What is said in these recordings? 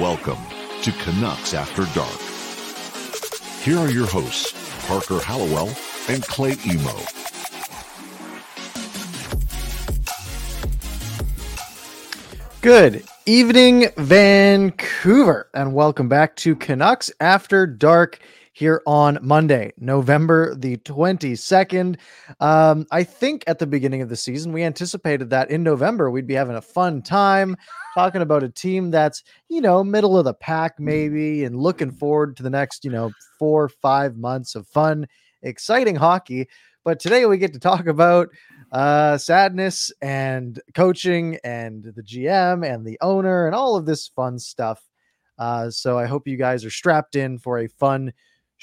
Welcome to Canucks After Dark. Here are your hosts, Parker Hallowell and Clay Emo. Good evening, Vancouver, and welcome back to Canucks After Dark here on Monday, November the 22nd. Um, I think at the beginning of the season, we anticipated that in November we'd be having a fun time talking about a team that's, you know, middle of the pack, maybe, and looking forward to the next, you know, four, five months of fun, exciting hockey. But today we get to talk about uh, sadness and coaching and the GM and the owner and all of this fun stuff. Uh, so I hope you guys are strapped in for a fun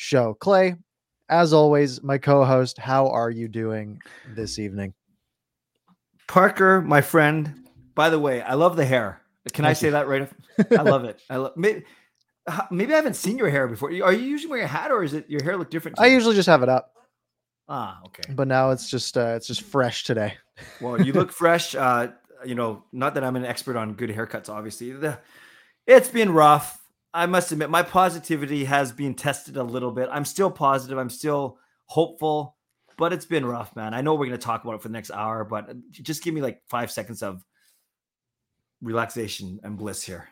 show. Clay, as always, my co host, how are you doing this evening? Parker, my friend. By the way, I love the hair. Can Thank I say you. that right? I love it. I love maybe, maybe I haven't seen your hair before. Are you usually wearing a hat or is it your hair look different? I usually just have it up. Ah, okay. But now it's just uh, it's just fresh today. well, you look fresh. Uh, you know, not that I'm an expert on good haircuts, obviously. The, it's been rough. I must admit, my positivity has been tested a little bit. I'm still positive. I'm still hopeful, but it's been rough, man. I know we're going to talk about it for the next hour, but uh, just give me like five seconds of relaxation and bliss here.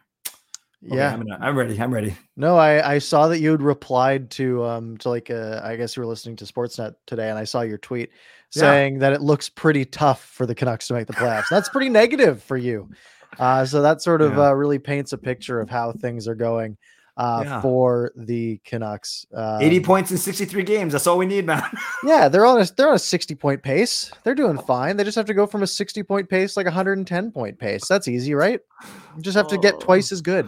Okay, yeah, I'm, gonna, I'm, ready. I'm ready. No, I, I saw that you had replied to um to like uh, I guess you were listening to Sportsnet today, and I saw your tweet saying yeah. that it looks pretty tough for the Canucks to make the playoffs. That's pretty negative for you. Uh, so that sort of yeah. uh, really paints a picture of how things are going uh, yeah. for the Canucks. Um, 80 points in 63 games. That's all we need, man. yeah, they're on a they're on a 60 point pace. They're doing fine. They just have to go from a 60 point pace like a 110 point pace. That's easy, right? You just have to get twice as good.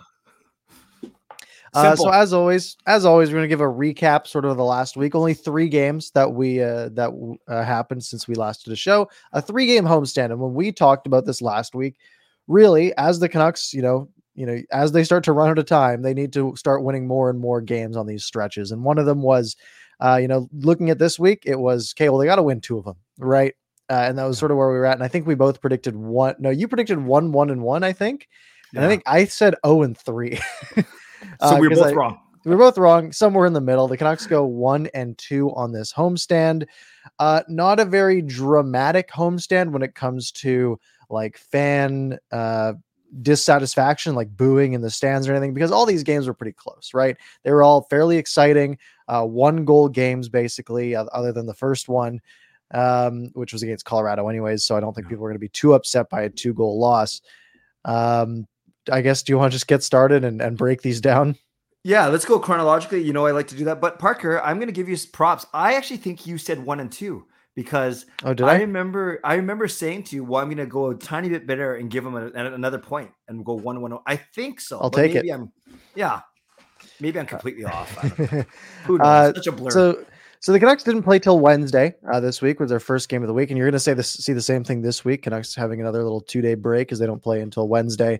Uh, so as always, as always, we're going to give a recap sort of the last week. Only three games that we uh, that uh, happened since we last did a show. A three game homestand, and when we talked about this last week, really, as the Canucks, you know, you know, as they start to run out of time, they need to start winning more and more games on these stretches. And one of them was, uh, you know, looking at this week, it was okay. Well, they got to win two of them, right? Uh, and that was sort of where we were at. And I think we both predicted one. No, you predicted one, one, and one. I think, and I think I said zero oh and three. so we were both I, wrong. We were both wrong. Somewhere in the middle. The Canucks go one and two on this homestand. Uh, not a very dramatic homestand when it comes to like fan uh dissatisfaction, like booing in the stands or anything, because all these games were pretty close, right? They were all fairly exciting, uh, one goal games basically, other than the first one, um, which was against Colorado, anyways. So I don't think people are going to be too upset by a two goal loss. Um, I guess, do you want to just get started and, and break these down? Yeah, let's go chronologically. You know, I like to do that. But Parker, I'm going to give you props. I actually think you said one and two because oh, did I, I remember I remember saying to you, "Well, I'm going to go a tiny bit better and give them a, another point and go one one." I think so. I'll take maybe it. I'm, yeah, maybe I'm completely off. Who knows? Uh, Such a blur. So, so the Canucks didn't play till Wednesday uh, this week was their first game of the week, and you're going to say this, see the same thing this week. Canucks having another little two day break because they don't play until Wednesday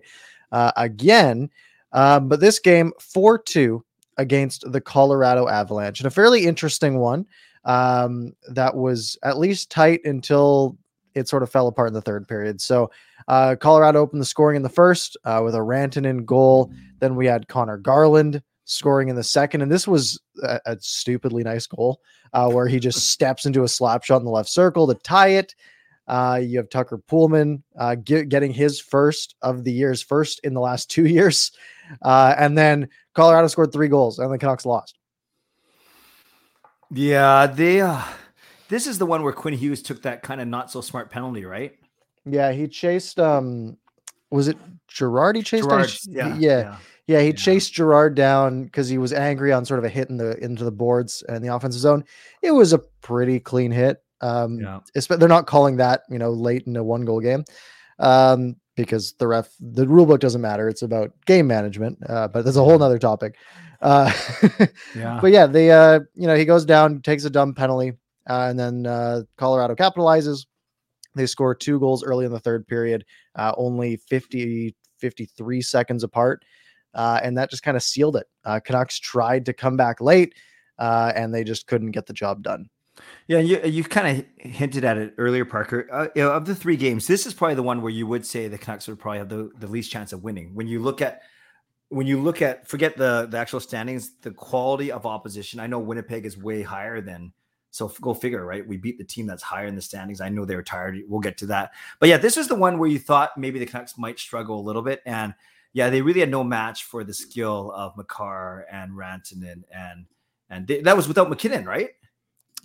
uh, again. Um, but this game four two against the Colorado Avalanche, and a fairly interesting one um, that was at least tight until it sort of fell apart in the third period. So uh, Colorado opened the scoring in the first uh, with a Rantanen goal. Then we had Conor Garland scoring in the second, and this was a, a stupidly nice goal uh, where he just steps into a slap shot in the left circle to tie it. Uh, you have Tucker Poolman uh, get, getting his first of the year's first in the last two years. Uh, and then Colorado scored three goals and the Canucks lost. Yeah, they. Uh, this is the one where Quinn Hughes took that kind of not so smart penalty, right? Yeah, he chased. Um, was it Girard? He chased. Girard, yeah, yeah, yeah, yeah. He yeah. chased Girard down because he was angry on sort of a hit in the into the boards and the offensive zone. It was a pretty clean hit. Um, yeah. they're not calling that you know late in a one goal game. Um, because the ref the rule book doesn't matter it's about game management uh, but that's a whole nother topic uh, yeah. But yeah, they uh, you know he goes down, takes a dumb penalty, uh, and then uh, Colorado capitalizes. They score two goals early in the third period, uh, only 50, 53 seconds apart. Uh, and that just kind of sealed it. Uh, Canucks tried to come back late, uh, and they just couldn't get the job done. Yeah, you you kind of hinted at it earlier, Parker. Uh, you know, of the three games, this is probably the one where you would say the Canucks would probably have the, the least chance of winning. When you look at when you look at forget the the actual standings, the quality of opposition. I know Winnipeg is way higher than. So go figure, right? We beat the team that's higher in the standings. I know they were tired. We'll get to that. But yeah, this was the one where you thought maybe the Canucks might struggle a little bit. And yeah, they really had no match for the skill of Makar and Rantanen and and they, that was without MacKinnon, right?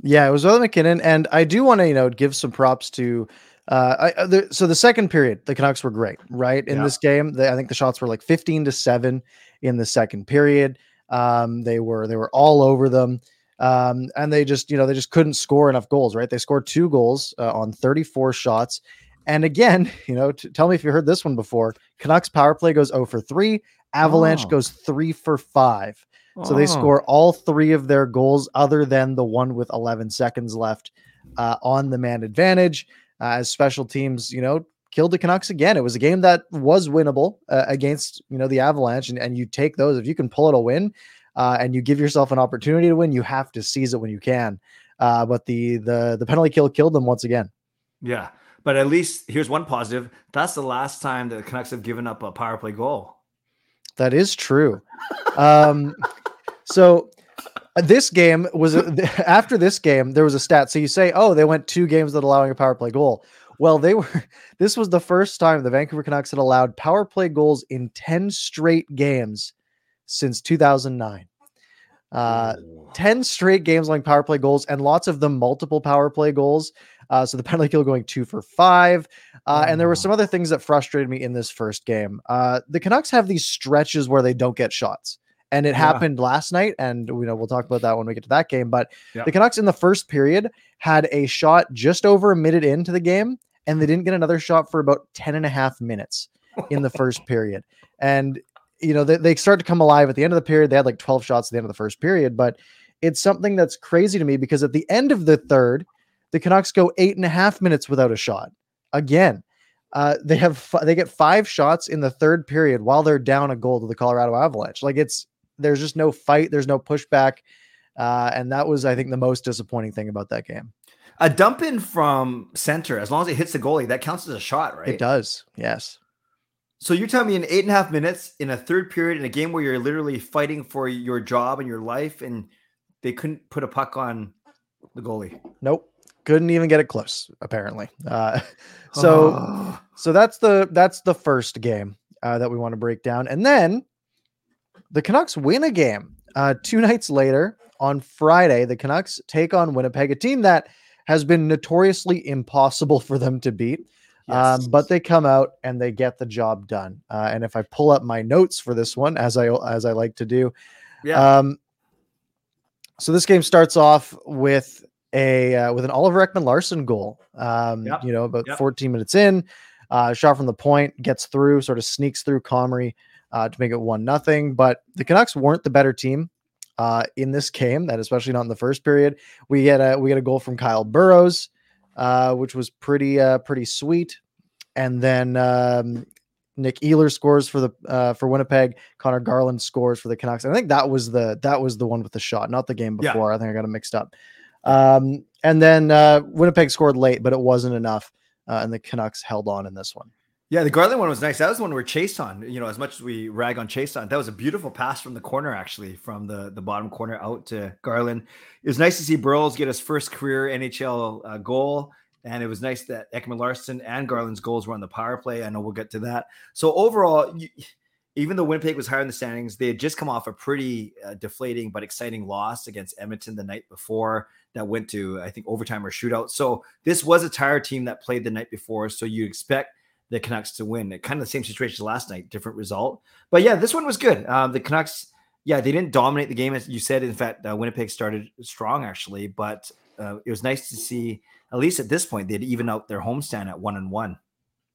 Yeah, it was without MacKinnon. and I do want to you know give some props to. Uh, I, uh, the, so the second period, the Canucks were great, right? In Yeah. this game, they, I think the shots were like fifteen to seven in the second period. Um, they were they were all over them, um, and they just you know they just couldn't score enough goals, right? They scored two goals uh, on thirty four shots, and again, you know, t- tell me if you heard this one before. Canucks power play goes zero for three. Avalanche Oh. goes three for five. So they Oh. score all three of their goals, other than the one with 11 seconds left uh, on the man advantage. Uh, as special teams, you know, killed the Canucks again. It was a game that was winnable uh, against, you know, the Avalanche, and, and you take those if you can pull it a win, uh, and you give yourself an opportunity to win. You have to seize it when you can. Uh, but the the the penalty kill killed them once again. Yeah, but at least here's one positive. That's the last time the Canucks have given up a power play goal. That is true. Um, so this game was after this game there was a stat. So you say, oh, they went two games without allowing a power play goal. Well, they were. This was the first time the Vancouver Canucks had allowed power play goals in ten straight games since 2009. Uh, 10 straight games allowing power play goals and lots of them multiple power play goals. Uh, so the penalty kill going two for five. Uh, and there were some other things that frustrated me in this first game. Uh, the Canucks have these stretches where they don't get shots. And it Yeah. happened last night. And you know, we'll talk about that when we get to that game. But Yeah. the Canucks in the first period had a shot just over a minute into the game, and they didn't get another shot for about 10 and a half minutes in the first period. And you know, they, they start to come alive at the end of the period. They had like 12 shots at the end of the first period, but it's something that's crazy to me because at the end of the third, the Canucks go eight and a half minutes without a shot. Again, uh, they have fi- they get five shots in the third period while they're down a goal to the Colorado Avalanche. Like it's there's just no fight, there's no pushback, uh, and that was I think the most disappointing thing about that game. A dump in from center, as long as it hits the goalie, that counts as a shot, right? It does, yes. So you're telling me in eight and a half minutes in a third period in a game where you're literally fighting for your job and your life, and they couldn't put a puck on the goalie. Nope, couldn't even get it close. Apparently, uh, so. So that's the that's the first game uh, that we want to break down, and then the Canucks win a game. Uh, two nights later, on Friday, the Canucks take on Winnipeg, a team that has been notoriously impossible for them to beat. Um, but they come out and they get the job done. Uh, and if I pull up my notes for this one, as I as I like to do, yeah, um, so this game starts off with a uh, with an Oliver Ekman Larsson goal. Um, Yep. You know, about Yep. 14 minutes in, uh, shot from the point, gets through, sort of sneaks through Comrie uh, to make it one nothing. But the Canucks weren't the better team uh, in this game, that especially not in the first period. We get a we get a goal from Kyle Burroughs, uh, which was pretty uh, pretty sweet, and then. Um, Nick Ehlers scores for the uh, for Winnipeg. Conor Garland scores for the Canucks. I think that was the that was the one with the shot, not the game Yeah. before. I think I got it mixed up. Um, and then uh, Winnipeg scored late, but it wasn't enough, uh, and the Canucks held on in this one. Yeah. The Garland one was nice. That was the one where Chiasson. You know, as much as we rag on Chiasson, that was a beautiful pass from the corner, actually, from the the bottom corner out to Garland. It was nice to see Burroughs get his first career NHL uh, goal. And it was nice that Ekman Larsson and Garland's goals were on the power play. I know we'll get to that. So overall, you, even though Winnipeg was higher in the standings, they had just come off a pretty uh, deflating but exciting loss against Edmonton the night before that went to, I think, overtime or shootout. So this was a tired team that played the night before. So you expect the Canucks to win. It kind of the same situation as last night, different result. But yeah, this one was good. Um, the Canucks, yeah, they didn't dominate the game as you said. In fact, uh, Winnipeg started strong actually, but uh, it was nice to see at least at this point they'd even out their homestand at one and one.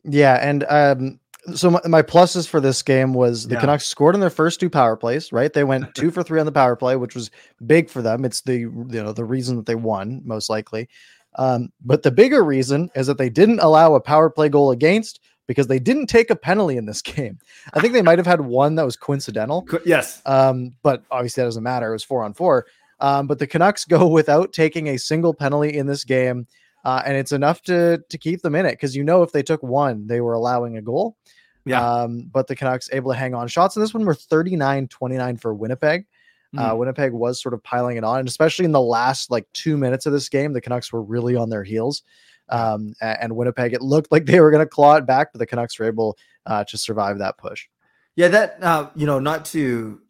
Yeah, and um, so my, my pluses for this game was the Yeah. Canucks scored in their first two power plays. Right, they went two for three on the power play, which was big for them. It's the you know the reason that they won most likely. Um, but the bigger reason is that they didn't allow a power play goal against because they didn't take a penalty in this game. I think they might have had one that was coincidental. Co- Yes, Um, but obviously that doesn't matter. It was four on four. Um, but the Canucks go without taking a single penalty in this game, uh, and it's enough to to keep them in it because you know if they took one, they were allowing a goal. Yeah. Um, but the Canucks able to hang on. Shots in this one were 39 29 for Winnipeg. Uh, Mm. Winnipeg was sort of piling it on, and especially in the last like two minutes of this game, the Canucks were really on their heels. Um, and Winnipeg, it looked like they were going to claw it back, but the Canucks were able uh, to survive that push. Yeah, that uh, you know, not to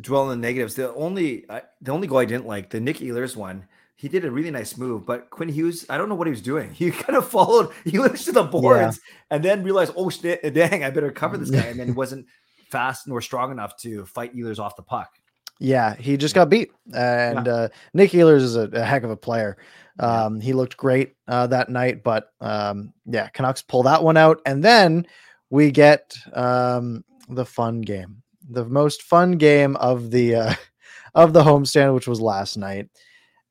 dwell on the negatives. The only I the only goal I didn't like, the Nick Ehlers one, he did a really nice move, but Quinn Hughes, I don't know what he was doing. He kind of followed He Ehlers to the boards and then realized, oh shit, dang, I better cover this guy, and then he wasn't fast nor strong enough to fight Ehlers off the puck. Yeah, he just got beat, and uh, Nick Ehlers is a, a heck of a player. Yeah. Um, he looked great uh, that night, but um, yeah, Canucks pull that one out, and then we get um, the fun game, the most fun game of the uh, of the homestand, which was last night,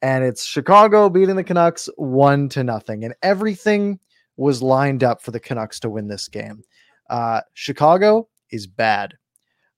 and it's Chicago beating the Canucks one to nothing, and everything was lined up for the Canucks to win this game. Uh, Chicago is bad.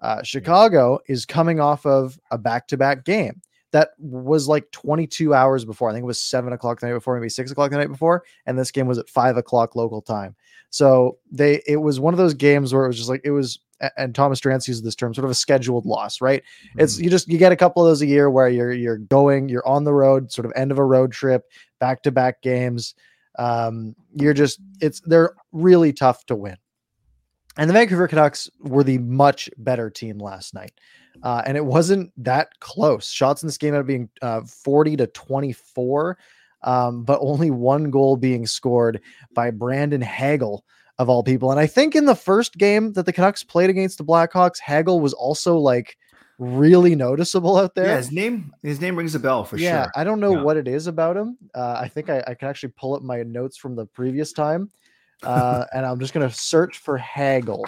Uh, Chicago is coming off of a back-to-back game that was like 22 hours before. I think it was seven o'clock the night before, maybe six o'clock the night before, and this game was at five o'clock local time. So they, it was one of those games where it was just like it was, and Thomas Drance uses this term, sort of a scheduled loss, right? It's you just you get a couple of those a year where you're you're going, you're on the road, sort of end of a road trip, back-to-back games. Um, you're just it's they're really tough to win. And the Vancouver Canucks were the much better team last night. Uh, and it wasn't that close. Shots in this game ended up being uh, 40 to 24, um, but only one goal being scored by Brandon Hagel, of all people. And I think in the first game that the Canucks played against the Blackhawks, Hagel was also like really noticeable out there. Yeah, his name his name rings a bell for sure. yeah, sure. I don't know Yeah. what it is about him. Uh, I think I, I can actually pull up my notes from the previous time. Uh, and I'm just to search for Hagel.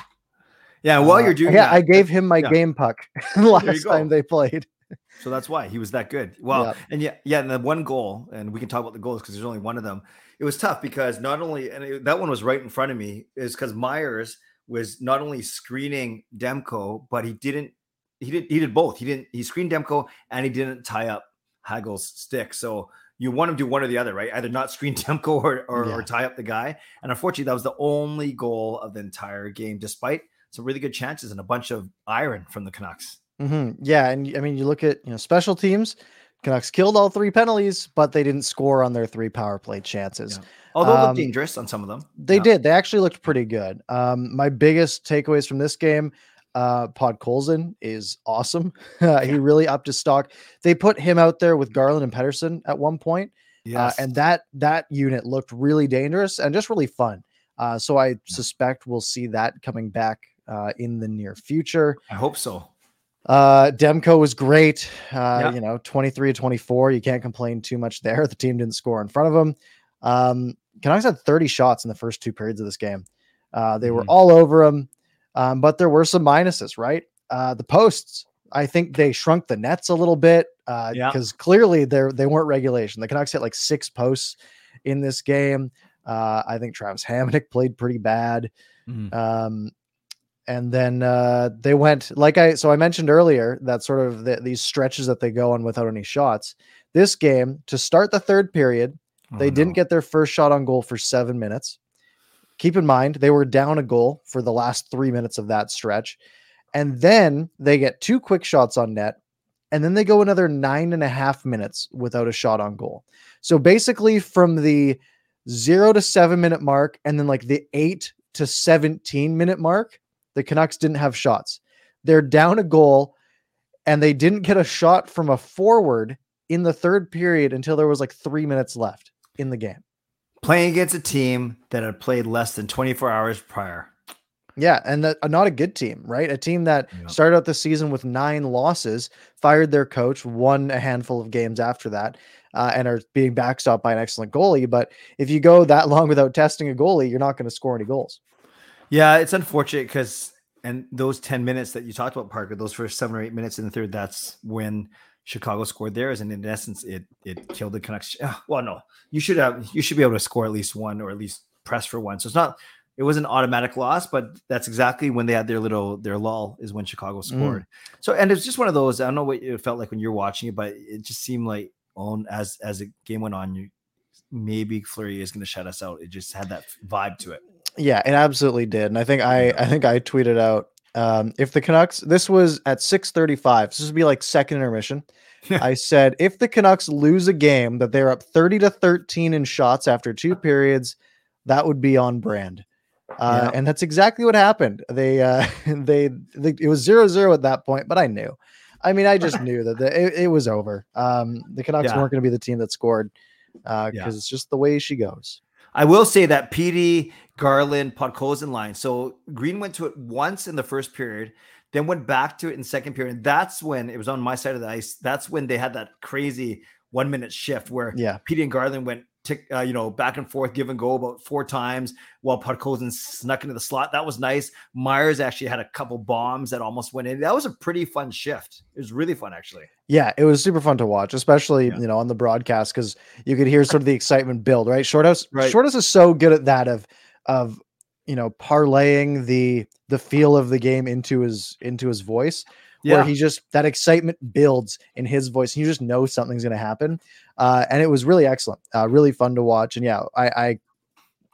Yeah, while Uh, you're doing yeah, that, I gave him my yeah. game puck last time they played. So that's why he was that good. Well, Yep. and yeah, yeah, and the one goal, and we can talk about the goals because there's only one of them. It was tough because not only, and it- that one was right in front of me, is because Myers was not only screening Demko, but he didn't. He did. He did both. He didn't. He screened Demko and he didn't tie up Hagel's stick. So you want to do one or the other, right? Either not screen Demko or or, Yeah. or tie up the guy. And unfortunately, that was the only goal of the entire game, despite some really good chances and a bunch of iron from the Canucks. Mhm. Yeah, and I mean, you look at you know special teams. Canucks killed all three penalties, but they didn't score on their three power play chances. Although it Um, looked dangerous on some of them. They Yeah. did. They actually looked pretty good. Um, my biggest takeaways from this game, uh, Podkolzin is awesome. he really upped his stock. They put him out there with Garland and Pettersson at one point, uh, and that that unit looked really dangerous and just really fun. Uh, so I suspect we'll see that coming back uh, in the near future. I hope so. Uh, Demko was great. Uh, Yeah. you know, 23 to 24. You can't complain too much there. The team didn't score in front of him. Um, Canucks had 30 shots in the first two periods of this game. Uh, they were Mhm. all over him. Um, but there were some minuses, right? Uh, the posts, I think they shrunk the nets a little bit. Uh, Yeah. because clearly they're they weren't regulation. The Canucks hit like six posts in this game. Uh, I think Travis Hamonic played pretty bad. Um, and then uh, they went like I so I mentioned earlier that sort of the, these stretches that they go on without any shots. This game to start the third period, they Oh, didn't get their first shot on goal for seven minutes. Keep in mind they were down a goal for the last three minutes of that stretch, and then they get two quick shots on net, and then they go another nine and a half minutes without a shot on goal. So basically, from the zero to seven minute mark, and then like the eight to 17 minute mark, the Canucks didn't have shots. They're down a goal, and they didn't get a shot from a forward in the third period until there was like three minutes left in the game. Playing against a team that had played less than 24 hours prior. Yeah, and uh, not a good team, right? A team that Yeah. started out the season with nine losses, fired their coach, won a handful of games after that, uh, and are being backstopped by an excellent goalie. But if you go that long without testing a goalie, you're not going to score any goals. Yeah, it's unfortunate because and those 10 minutes that you talked about, Parker, those first seven or eight minutes in the third, that's when Chicago scored theirs. And in essence, it it killed the Canucks. Well, no, you should have you should be able to score at least one or at least press for one. So it's not it was an automatic loss, but that's exactly when they had their little their lull is when Chicago mm. scored. So and it's just one of those. I don't know what it felt like when you're watching it, but it just seemed like on as as the game went on, you maybe Fleury is going to shut us out. It just had that vibe to it. Yeah, it absolutely did. And I think I I think I tweeted out um, if the Canucks this was at 6:35. So this would be like second intermission. I said if the Canucks lose a game that they're up 30 to 13 in shots after two periods, that would be on brand. Uh, Yeah. and that's exactly what happened. They uh they, they it was 0-0 at that point, but I knew. I mean, I just knew that the, it, it was over. Um the Canucks Yeah. weren't going to be the team that scored uh Yeah. because it's just the way she goes. I will say that PD, Garland, Podkolzin line. So Green went to it once in the first period, then went back to it in second period. And that's when it was on my side of the ice. That's when they had that crazy one minute shift where Yeah. PD and Garland went tick, uh, you know, back and forth, give and go about four times while Podkolzin snuck into the slot. That was nice. Myers actually had a couple bombs that almost went in. That was a pretty fun shift. It was really fun, actually. Yeah, it was super fun to watch, especially Yeah. you know on the broadcast because you could hear sort of the excitement build. Right, Shorthouse. Right. Shorthouse is so good at that of of you know parlaying the the feel of the game into his into his voice, where he just that excitement builds in his voice. And you just know something's going to happen, uh, and it was really excellent, uh, really fun to watch. And yeah, I, I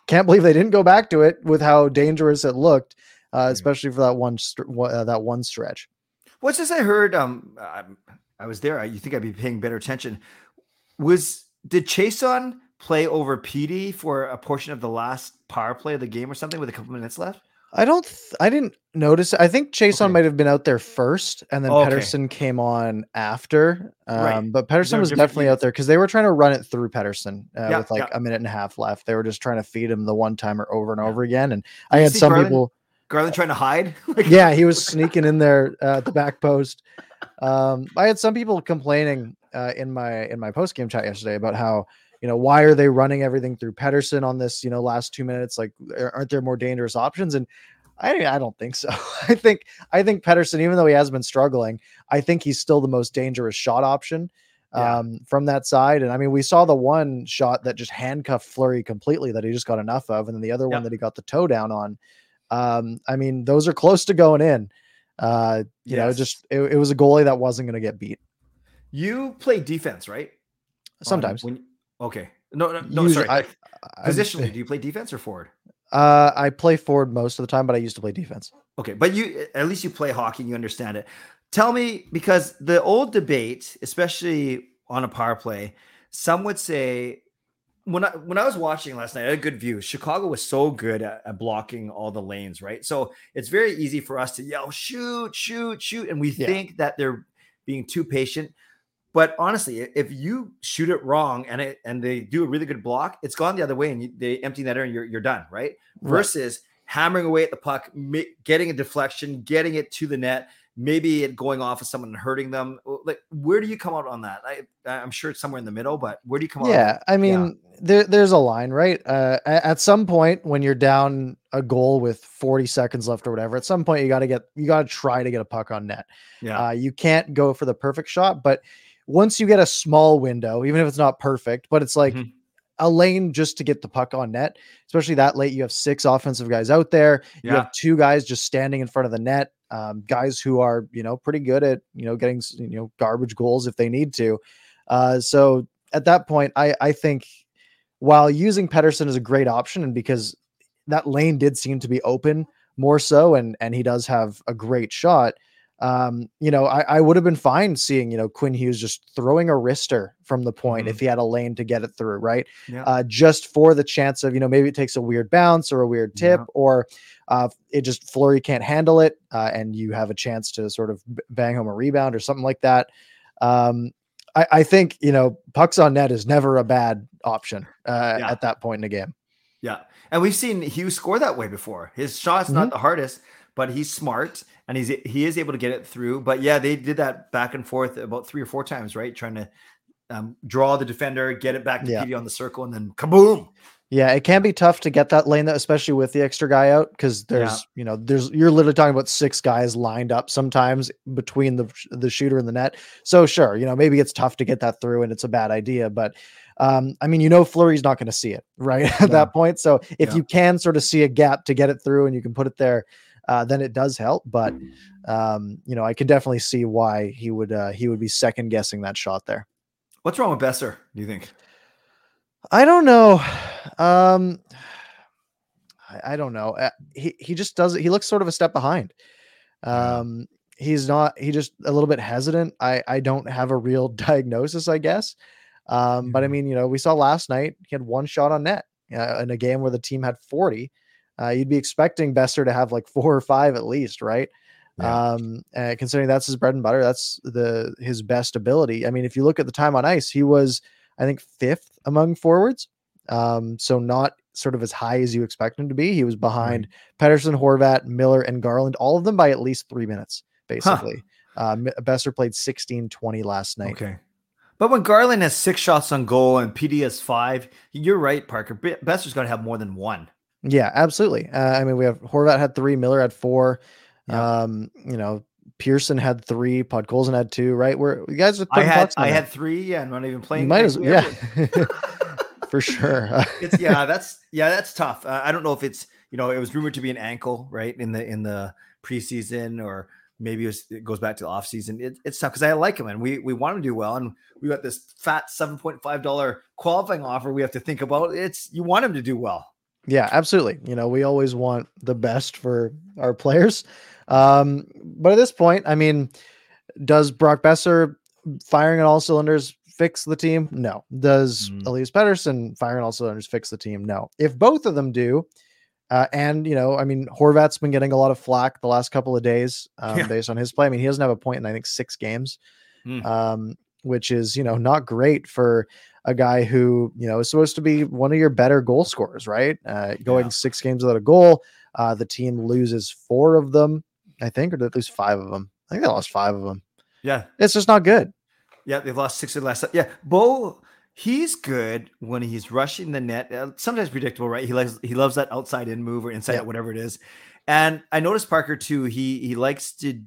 can't believe they didn't go back to it with how dangerous it looked, uh, especially for that one wa- uh, that one stretch. What's this I heard? Um, I, I was there. I- You think I'd be paying better attention? Was did Chiasson play over PD for a portion of the last power play of the game or something with a couple minutes left? I don't. Th- I didn't notice. I think Chiasson Okay. might have been out there first, and then Okay. Pettersson came on after. Um, Right. But Pettersson was definitely out there because they were trying to run it through Pettersson uh, Yeah, with like yeah. a minute and a half left. They were just trying to feed him the one timer over and Yeah. over again. And I had some Garland? people. Garland trying to hide. Like- Yeah, he was sneaking in there uh, at the back post. Um, I had some people complaining uh, in my in my post game chat yesterday about how you know why are they running everything through Pettersson on this you know last two minutes? Like, aren't there more dangerous options? And I I don't think so. I think I think Pettersson, even though he has been struggling, I think he's still the most dangerous shot option Yeah. um, from that side. And I mean, we saw the one shot that just handcuffed Fleury completely that he just got enough of, and then the other one that he got the toe down on. Um, I mean, those are close to going in. Uh, you know, just it, it was a goalie that wasn't going to get beat. You play defense, right? Sometimes. when okay. No, no, no Usually- sorry. I- I- Positionally, do you play defense or forward? Uh, I play forward most of the time, but I used to play defense. Okay, but you at least you play hockey, and you understand it. Tell me because the old debate, especially on a power play, some would say when I when I was watching last night, I had a good view. Chicago was so good at, at blocking all the lanes, right? So it's very easy for us to yell, shoot, shoot, shoot, and we Yeah. think that they're being too patient. But honestly, if you shoot it wrong and it and they do a really good block, it's gone the other way, and you, they empty that air and you're you're done, right? Right. Versus hammering away at the puck, getting a deflection, getting it to the net, maybe it going off of someone and hurting them. Like, where do you come out on that? I I'm sure it's somewhere in the middle, but where do you come out? Yeah. I mean, there there's a line, right? Uh, at some point when you're down a goal with 40 seconds left or whatever, at some point you got to get you got to try to get a puck on net. yeah, Uh, you can't go for the perfect shot, but once you get a small window, even if it's not perfect, but it's like Mhm. a lane just to get the puck on net, especially that late. You have six offensive guys out there. You have two guys just standing in front of the net, um, guys who are you know pretty good at you know getting you know garbage goals if they need to. Uh, so at that point, I I think while using Pettersson is a great option, and because that lane did seem to be open more so, and and he does have a great shot. Um, you know, I, I would have been fine seeing, you know, Quinn Hughes just throwing a wrister from the point if he had a lane to get it through, right? yeah. uh, just for the chance of you know maybe it takes a weird bounce or a weird tip Yeah. or uh, it just Fleury can't handle it uh, and you have a chance to sort of bang home a rebound or something like that. Um, I, I think you know pucks on net is never a bad option uh, Yeah. at that point in the game. Yeah. And we've seen Hughes score that way before. His shot's Mm-hmm. not the hardest, but he's smart and he's he is able to get it through. But yeah, they did that back and forth about three or four times, right? Trying to um, draw the defender, get it back to Yeah. PD on the circle, and then kaboom. Yeah, it can be tough to get that lane, though, especially with the extra guy out, because there's, you know, there's you're literally talking about six guys lined up sometimes between the the shooter and the net. So sure, you know, maybe it's tough to get that through, and it's a bad idea. But um, I mean, you know, Fleury's not going to see it right at No. that point. So if Yeah. you can sort of see a gap to get it through, and you can put it there, uh, then it does help. But um, you know, I can definitely see why he would uh, he would be second guessing that shot there. What's wrong with Boeser? Do you think? I don't know. Um, I, I don't know. Uh, he he just does He looks sort of a step behind. Um, he's not. He just a little bit hesitant. I I don't have a real diagnosis, I guess. Um, but I Mhm. mean, you know, we saw last night he had one shot on net uh, in a game where the team had forty. Uh, you'd be expecting Boeser to have like four or five at least, right? Yeah. Um, uh, considering that's his bread and butter, that's the his best ability. I mean, if you look at the time on ice, he was, I think, fifth among forwards. Um, so not sort of as high as you expect him to be. He was behind Pettersson, Horvat, Miller, and Garland, all of them by at least three minutes, basically. Uh, M- Boeser played 16 20 last night. Okay. But when Garland has six shots on goal and PD has five, you're right, Parker. Be- Boeser's got to have more than one. Yeah, absolutely. Uh, I mean, we have Horvat had three, Miller had four. Yeah. Um, you know, Pearson had three, Podkolzin had two, right? Where you guys are I had I had three. Yeah, I'm not even playing. you might as we yeah, for sure. It's yeah, that's yeah, that's tough. Uh, I don't know if it's you know it was rumored to be an ankle right in the in the preseason or maybe it, was, it goes back to the off season. It, it's tough because I like him and we we want him to do well and we got this fat seven point five dollar qualifying offer we have to think about. It's you want him to do well. Yeah, absolutely. You know, we always want the best for our players. Um, but at this point, I mean, does Brock Boeser firing on all cylinders fix the team? No. Does Mm. Elias Pettersson firing on all cylinders fix the team? No. If both of them do, uh, and you know, I mean, Horvat's been getting a lot of flack the last couple of days um, Yeah. based on his play. I mean, he doesn't have a point in I think six games, Mm. um, which is you know not great for a guy who you know is supposed to be one of your better goal scorers, right? Uh, going Yeah. six games without a goal, uh, the team loses four of them, I think, or they lose five of them? I think they lost five of them. Yeah, It's just not good. yeah, they've lost six of the last. Yeah, Bo, he's good when he's rushing the net. Uh, sometimes predictable, right? He likes he loves that outside in move or inside Yeah. out, whatever it is. And I noticed Parker too. He he likes to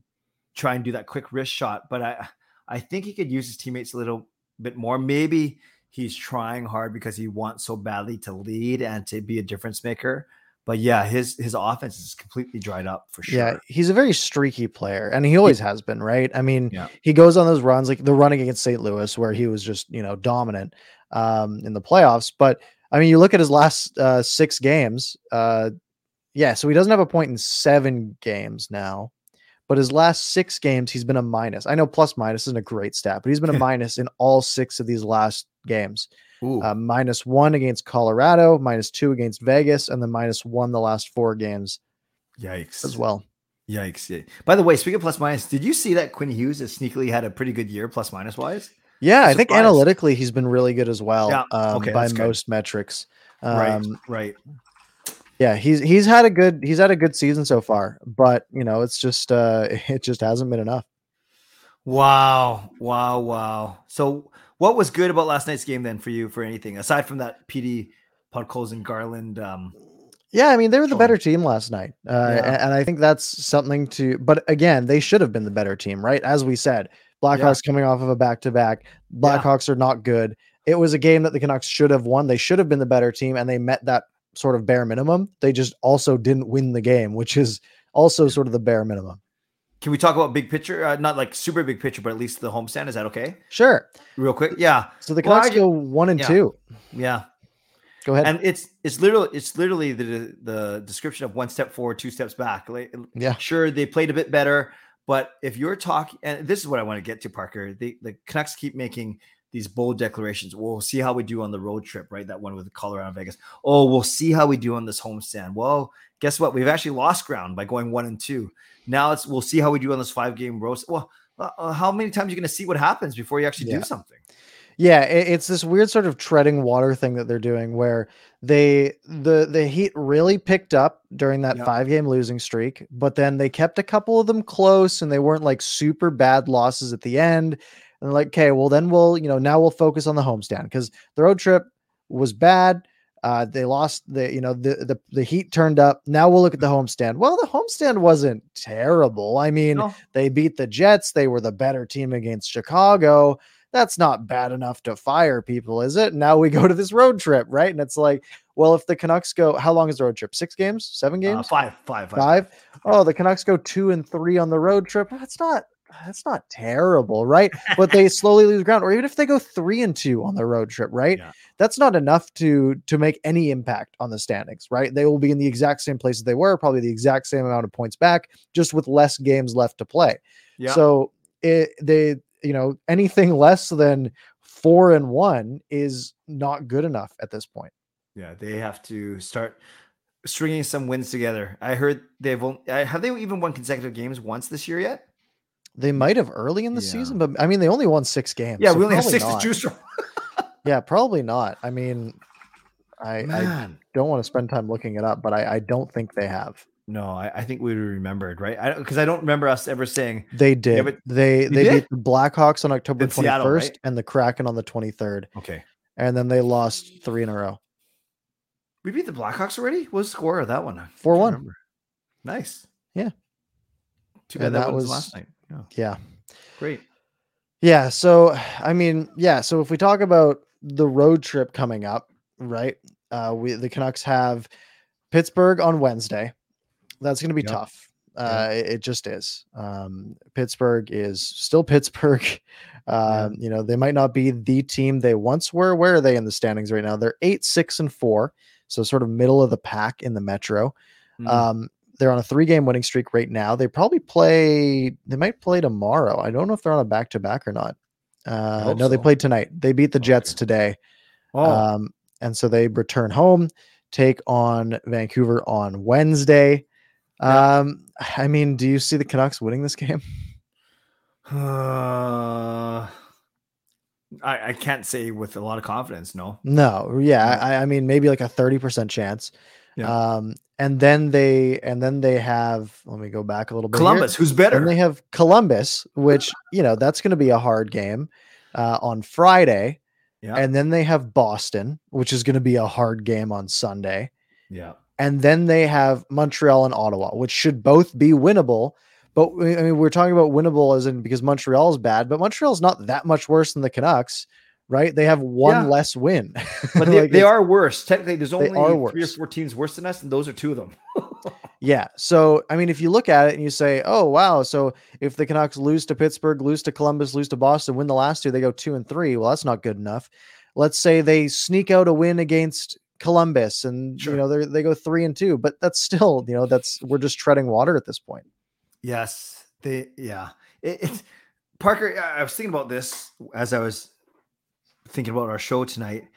try and do that quick wrist shot, but I I think he could use his teammates a little bit more. Maybe he's trying hard because he wants so badly to lead and to be a difference maker. But yeah, his his offense is completely dried up for sure. Yeah, he's a very streaky player, and he always has been, right? I mean, Yeah. he goes on those runs, like the running against St. Louis, where he was just you know dominant um, in the playoffs. But I mean, you look at his last uh, six games. Uh, yeah, so he doesn't have a point in seven games now, but his last six games, he's been a minus. I know plus minus isn't a great stat, but he's been a minus in all six of these last games. Uh, minus one against Colorado, minus two against Vegas, and then minus one the last four games Yikes. as well. Yikes. Yeah. By the way, speaking of plus minus, did you see that Quinn Hughes has sneakily had a pretty good year plus minus wise? Yeah, I think analytically he's been really good as well. Yeah, um, okay, by most metrics. right. Um, Right. Yeah, he's he's had a good he's had a good season so far, but you know it's just uh it just hasn't been enough. Wow. Wow. Wow. So what was good about last night's game then for you for anything aside from that PD Podkolzin and Garland? Um, Yeah, I mean they were the better team last night, uh, Yeah. and, and I think that's something to. But again, they should have been the better team, right? As we said, Blackhawks coming off of a back to back. Blackhawks are not good. It was a game that the Canucks should have won. They should have been the better team, and they met that sort of bare minimum. They just also didn't win the game, which is also sort of the bare minimum. can we talk about big picture? Uh, not like super big picture, but at least the homestand. Is that okay? Sure. Real quick. Yeah. So the Well, Canucks ju- go one and yeah. two. Yeah. Go ahead. And it's it's literally it's literally the the description of one step forward, two steps back. Like yeah. sure they played a bit better but if you're talking and this is what i want to get to parker the, the canucks keep making these bold declarations we'll see how we do on the road trip right? That one with colorado vegas. Oh we'll see how we do on this homestand. Well guess what? We've actually lost ground by going one and two. Now it's we'll see how we do on this five game roast. Well uh, uh, how many times are you going to see what happens before you actually Yeah. do something? Yeah, it's this weird sort of treading water thing that they're doing where they the the Heat really picked up during that Yeah. five game losing streak, but then they kept a couple of them close and they weren't like super bad losses at the end. And like, okay, well then we'll, you know, now we'll focus on the homestand because the road trip was bad. Uh, they lost the, you know, the, the the Heat turned up. Now we'll look at the homestand. Well, the homestand wasn't terrible. I mean, No. they beat the Jets. They were the better team against Chicago. That's not bad enough to fire people, is it? Now we go to this road trip, right? And it's like, well, if the Canucks go, how long is the road trip? Six games? Seven uh, games? five five five Five? Oh, the Canucks go two and three on the road trip. That's not that's not terrible, right? But they slowly lose ground, or even if they go three and two on the road trip, right? Yeah. That's not enough to to make any impact on the standings, right? They will be in the exact same places they were, probably the exact same amount of points back, just with less games left to play. Yeah. So it they you know anything less than four and one is not good enough at this point. Yeah, they have to start stringing some wins together. I heard they've only, uh, have they even won consecutive games once this year yet? They might have early in the Yeah. season, but I mean they only won six games. Yeah, so we only have six to not. choose from. Yeah, probably not. I mean, I, I don't want to spend time looking it up, but I, I don't think they have. No, I, I think we remembered, right? I because I don't remember us ever saying They did. but they they did? beat the Blackhawks on October twenty first right? and the Kraken on the twenty third, okay. and then they lost three in a row. We beat the Blackhawks already? What was the score of that one? 4-1. Nice. Yeah. Too bad And that, that was- last night. Yeah. Yeah, Great. yeah. So I mean, yeah. So if we talk about the road trip coming up, right? Uh, we the Canucks have Pittsburgh on Wednesday. That's going to be Yep. tough. Uh, it, it just is. Um, Pittsburgh is still Pittsburgh. Um, You know, they might not be the team they once were. Where are they in the standings right now? They're eight, six, and four. So sort of middle of the pack in the Metro. Mm. Um, they're on a three game winning streak right now. They probably play, they might play tomorrow. I don't know if they're on a back to back or not. Uh, no, they played tonight. They beat the Jets Okay. today. oh, Um, and so they return home, take on Vancouver on Wednesday. Yeah. Um, I mean, do you see the Canucks winning this game? uh, I, I can't say with a lot of confidence. No. No, yeah, I, I mean maybe like a thirty percent chance. Yeah. Um, and then they and then they have. Let me go back a little bit. here. Columbus, who's better? And they have Columbus, which you know that's going to be a hard game uh, on Friday, yeah. and then they have Boston, which is going to be a hard game on Sunday, yeah. and then they have Montreal and Ottawa, which should both be winnable. But I mean, we're talking about winnable as in because Montreal is bad, but Montreal's not that much worse than the Canucks, right? They have one Yeah. less win, But they, Like, they are worse. Technically, there's only three or four teams worse than us, and those are two of them. Yeah. So, I mean, if you look at it and you say, oh, wow. So if the Canucks lose to Pittsburgh, lose to Columbus, lose to Boston, win the last two, they go two and three. Well, that's not good enough. Let's say they sneak out a win against Columbus and, Sure. you know, they they go three and two, but that's still, you know, that's, we're just treading water at this point. Yes, they. Yeah, it, it's Parker. I was thinking about this as I was thinking about our show tonight.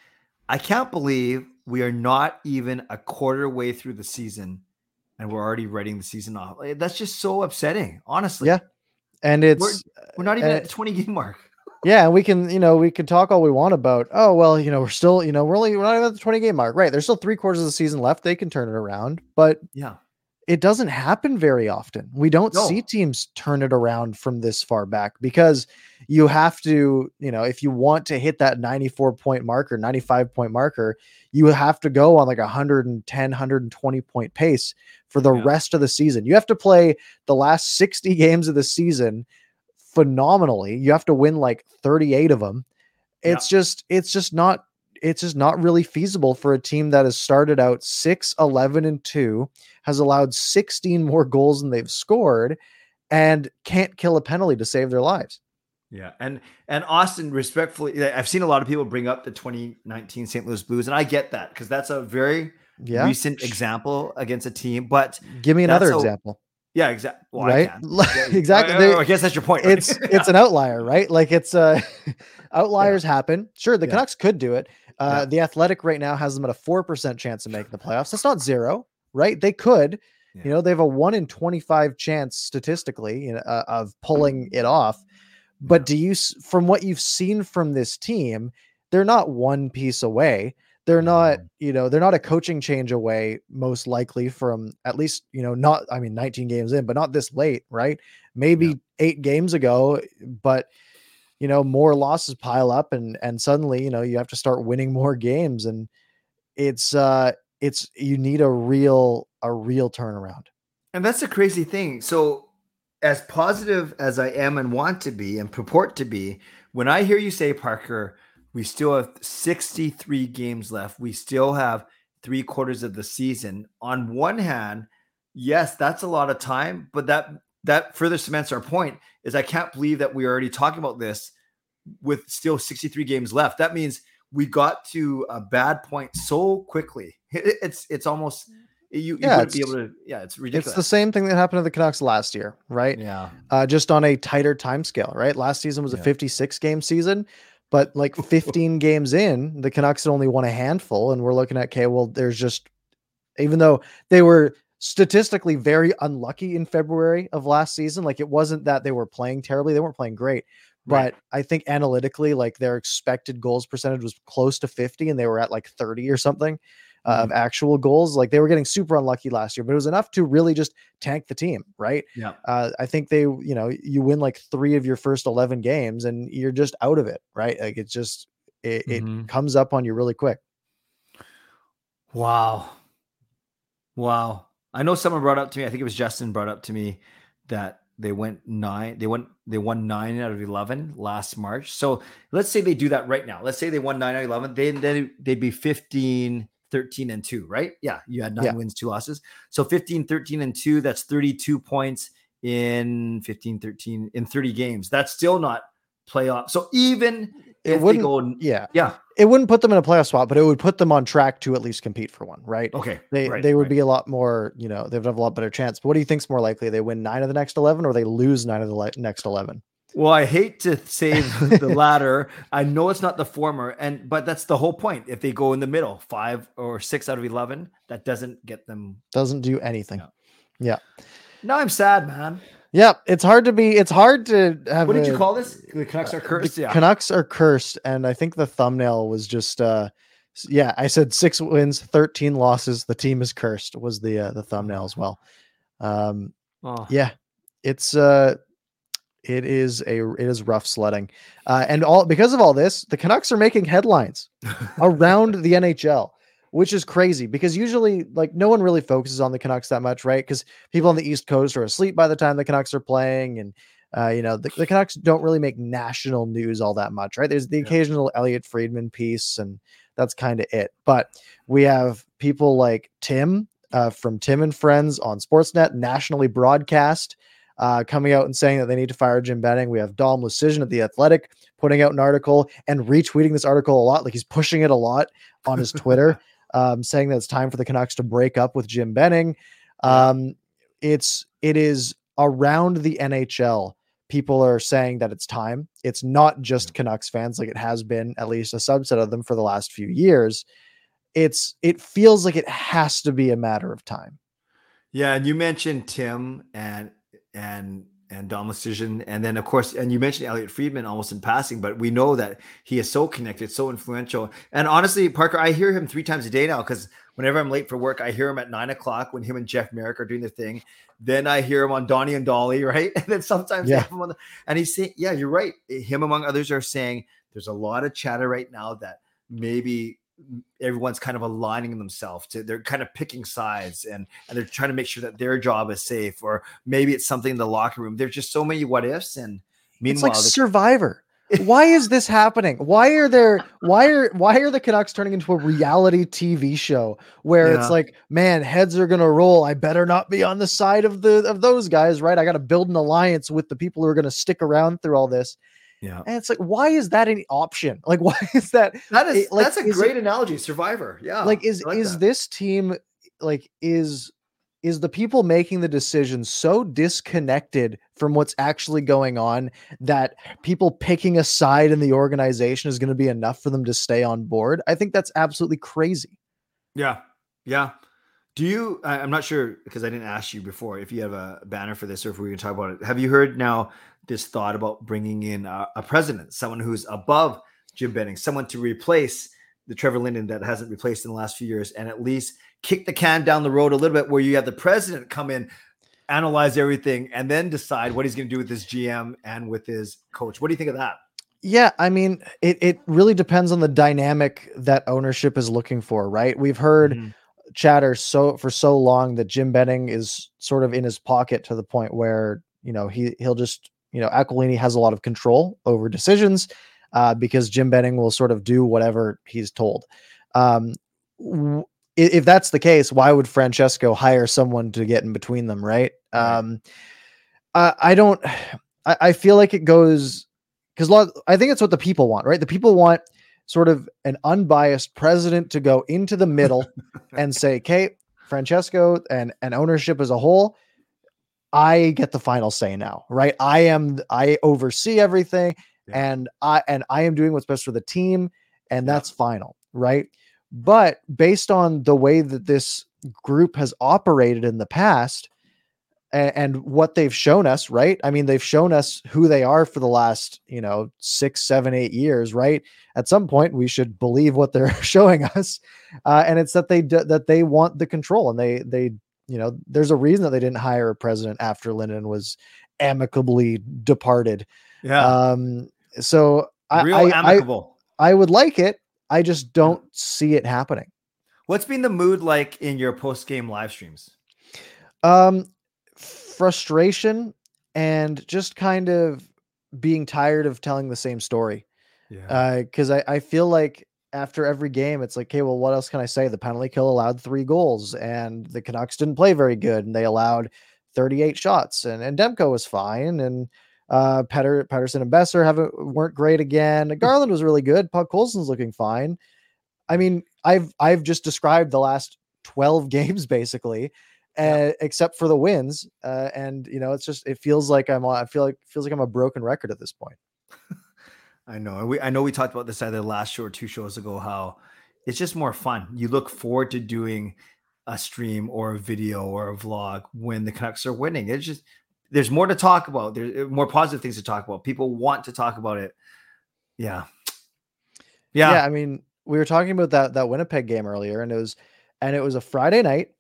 I can't believe we are not even a quarter way through the season, and we're already writing the season off. Like, That's just so upsetting. Honestly, Yeah. And it's, we're not even uh, at the twenty game mark. yeah, and we can, you know, we can talk all we want about, oh, well, you know, we're still, you know, we're only, we're not even at the 20 game mark. Right. There's still three quarters of the season left. They can turn it around, but Yeah, it doesn't happen very often. We don't No. see teams turn it around from this far back because you have to, you know, if you want to hit that 94 point marker, 95 point marker, you have to go on like a 110, 120 point pace for the Yeah. rest of the season. You have to play the last 60 games of the season phenomenally. You have to win like 38 of them. Yeah. It's just, it's just not, it's just not really feasible for a team that has started out 6, 11, and 2 has allowed 16 more goals than they've scored and can't kill a penalty to save their lives. yeah, and and Austin, respectfully, I've seen a lot of people bring up the 2019 St. Louis Blues, and I get that because that's a very Yeah. recent example against a team. But Give me another a- example. yeah, exactly. Well, right? Exactly. I, I guess that's your point. right? it's it's an outlier, right? Like it's uh outliers happen. Sure, the Yeah. Canucks could do it. Uh Yeah. the athletic right now has them at a four percent chance of making the playoffs. That's not zero, right? They could. Yeah. You know, they have a one in 25 chance statistically you know, uh, of pulling it off. But do you, from what you've seen from this team, they're not one piece away. They're not, you know, they're not a coaching change away, most likely from at least, you know, not, I mean, 19 games in, but not this late, right? Maybe eight games ago, but you know, more losses pile up and and suddenly, you know, you have to start winning more games. And it's uh it's you need a real a real turnaround. And that's the crazy thing. So, as positive as I am and want to be and purport to be, when I hear you say, Parker, we still have 63 games left, we still have three quarters of the season. On one hand, yes, that's a lot of time, but that that further cements our point is I can't believe that we're already talking about this with still 63 games left. That means we got to a bad point so quickly. It's it's almost you, you Yeah, wouldn't be able to yeah, it's ridiculous. It's the same thing that happened to the Canucks last year, right? yeah. Uh, just on a tighter time scale, right? Last season was a Yeah. 56 game season, but like 15 games in, the Canucks had only won a handful, and we're looking at okay, well, there's just even though they were statistically very unlucky in February of last season, like it wasn't that they were playing terribly, they weren't playing great. Right. But I think analytically, like their expected goals percentage was close to 50, and they were at like 30 or something uh, Mm-hmm. of actual goals. Like they were getting super unlucky last year, but it was enough to really just tank the team, right? Yeah. Uh, I think they, you know, you win like three of your first 11 games and you're just out of it, right? Like it's just, it, Mhm. it comes up on you really quick. Wow. Wow. I know someone brought up to me, I think it was Justin brought up to me that they went nine, they went, they won nine out of 11 last March. So let's say they do that right now. Let's say they won nine out of 11, they, then they'd be 15, 13 and two, right? Yeah. You had nine Yeah. wins, two losses. So 15, 13 and two, that's 32 points in 15, 13 in 30 games. That's still not playoff. So even It if they wouldn't- go, Yeah. yeah. It wouldn't put them in a playoff spot, but it would put them on track to at least compete for one, right? Okay. They right, they would right. be a lot more, you know, they would have a lot better chance. But what do you think's more likely? They win nine of the next 11 or they lose nine of the le- next 11? Well, I hate to say the latter. I know it's not the former, and but that's the whole point. If they go in the middle, five or six out of eleven, that doesn't get them. Doesn't do anything. Yeah. Now I'm sad, man. Yeah. It's hard to be, it's hard to have. What did you call this? The Canucks are cursed. The Yeah. Canucks are cursed, and I think the thumbnail was just uh yeah, I said six wins, 13 losses. The team is cursed was the uh, the thumbnail as well. Um Oh. yeah, it's uh it is a it is rough sledding. Uh and all because of all this, the Canucks are making headlines around the NHL, which is crazy because usually like no one really focuses on the Canucks that much, right? Because people on the East Coast are asleep by the time the Canucks are playing, and uh, you know the, the Canucks don't really make national news all that much, right? There's the Yeah. occasional Elliot Friedman piece, and that's kind of it. But we have people like Tim uh, from Tim and Friends on Sportsnet, nationally broadcast. Uh, coming out and saying that they need to fire Jim Benning. We have Dom Luszczyszyn at the Athletic putting out an article and retweeting this article a lot. Like he's pushing it a lot on his Twitter, um, saying that it's time for the Canucks to break up with Jim Benning. Um, it's it is around the NHL. People are saying that it's time. It's not just Canucks fans, like it has been at least a subset of them for the last few years. It's it feels like it has to be a matter of time. Yeah, and you mentioned Tim and and and Dom Luszczyszyn, and then of course, and you mentioned Elliot Friedman almost in passing, but we know that he is so connected, so influential. And honestly, Parker, I hear him three times a day now because whenever I'm late for work, I hear him at nine o'clock when him and Jeff Marek are doing their thing. Then I hear him on Donnie and Dolly, right? And then sometimes Yeah. him on the, and he's saying, yeah, you're right. Him among others are saying there's a lot of chatter right now that maybe everyone's kind of aligning themselves to they're kind of picking sides and and they're trying to make sure that their job is safe or maybe it's something in the locker room there's just so many what ifs and meanwhile, It's like Survivor. Why is this happening? Why are there why are why are the Canucks turning into a reality TV show where Yeah. it's like, man, heads are gonna roll. I better not be on the side of the of those guys, right? I gotta build an alliance with the people who are gonna stick around through all this. Yeah And it's like, why is that an option? Like, why is that that is it- like, that's a great analogy survivor yeah like is like is that. this team like is is the people making the decision so disconnected from what's actually going on that people picking a side in the organization is going to be enough for them to stay on board i think that's absolutely crazy Yeah. Yeah. Do you, I'm not sure because I didn't ask you before if you have a banner for this or if we can talk about it. Have you heard now this thought about bringing in a, a president, someone who's above Jim Benning, someone to replace the Trevor Linden that hasn't replaced in the last few years and at least kick the can down the road a little bit where you have the president come in, analyze everything, and then decide what he's going to do with his GM and with his coach? What do you think of that? yeah i mean it, it really depends on the dynamic that ownership is looking for right we've heard Mhm. Chatter so for so long that Jim Benning is sort of in his pocket to the point where you know he he'll just you know Aquilini has a lot of control over decisions uh, because Jim Benning will sort of do whatever he's told. Um, w- if that's the case, why would Francesco hire someone to get in between them, right? Right. Um, I, I don't. I, I feel like it goes because. I think it's what the people want, right? The people want sort of an unbiased president to go into the middle and say, "Okay, Francesco and and ownership as a whole, I get the final say now, right? I am I oversee everything, yeah. and I and I am doing what's best for the team, and that's final, right? But based on the way that this group has operated in the past and, and, what they've shown us, right? I mean, they've shown us who they are for the last, you know, six, seven, eight years, right? At some point, we should believe what they're showing us, uh, and it's that they that they want the control, and they they you know, there's a reason that they didn't hire a president after Linden was amicably departed. Yeah. Um. So Real I, amicable. I, I would like it. I just don't see it happening. What's been the mood like in your post game live streams? Um, frustration and just kind of being tired of telling the same story. Yeah. Because uh, I, I feel like after every game, it's like, okay, well, what else can I say? The penalty kill allowed three goals, and the Canucks didn't play very good, and they allowed 38 shots, and, and Demko was fine, and uh, Petter, Pettersson and Boeser haven't weren't great again. Garland was really good. Podkolzin's looking fine. I mean, I've I've just described the last 12 games basically, uh, except for the wins. Uh, and you know, it's just it feels like I'm I feel like feels like I'm a broken record at this point. I know. We I know we talked about this either last show or two shows ago how it's just more fun. You look forward to doing a stream or a video or a vlog when the Canucks are winning. It's just there's more to talk about. There's uh, more positive things to talk about. People want to talk about it. Yeah. Yeah. Yeah. I mean, we were talking about that that Winnipeg game earlier, and it was and it was a Friday night.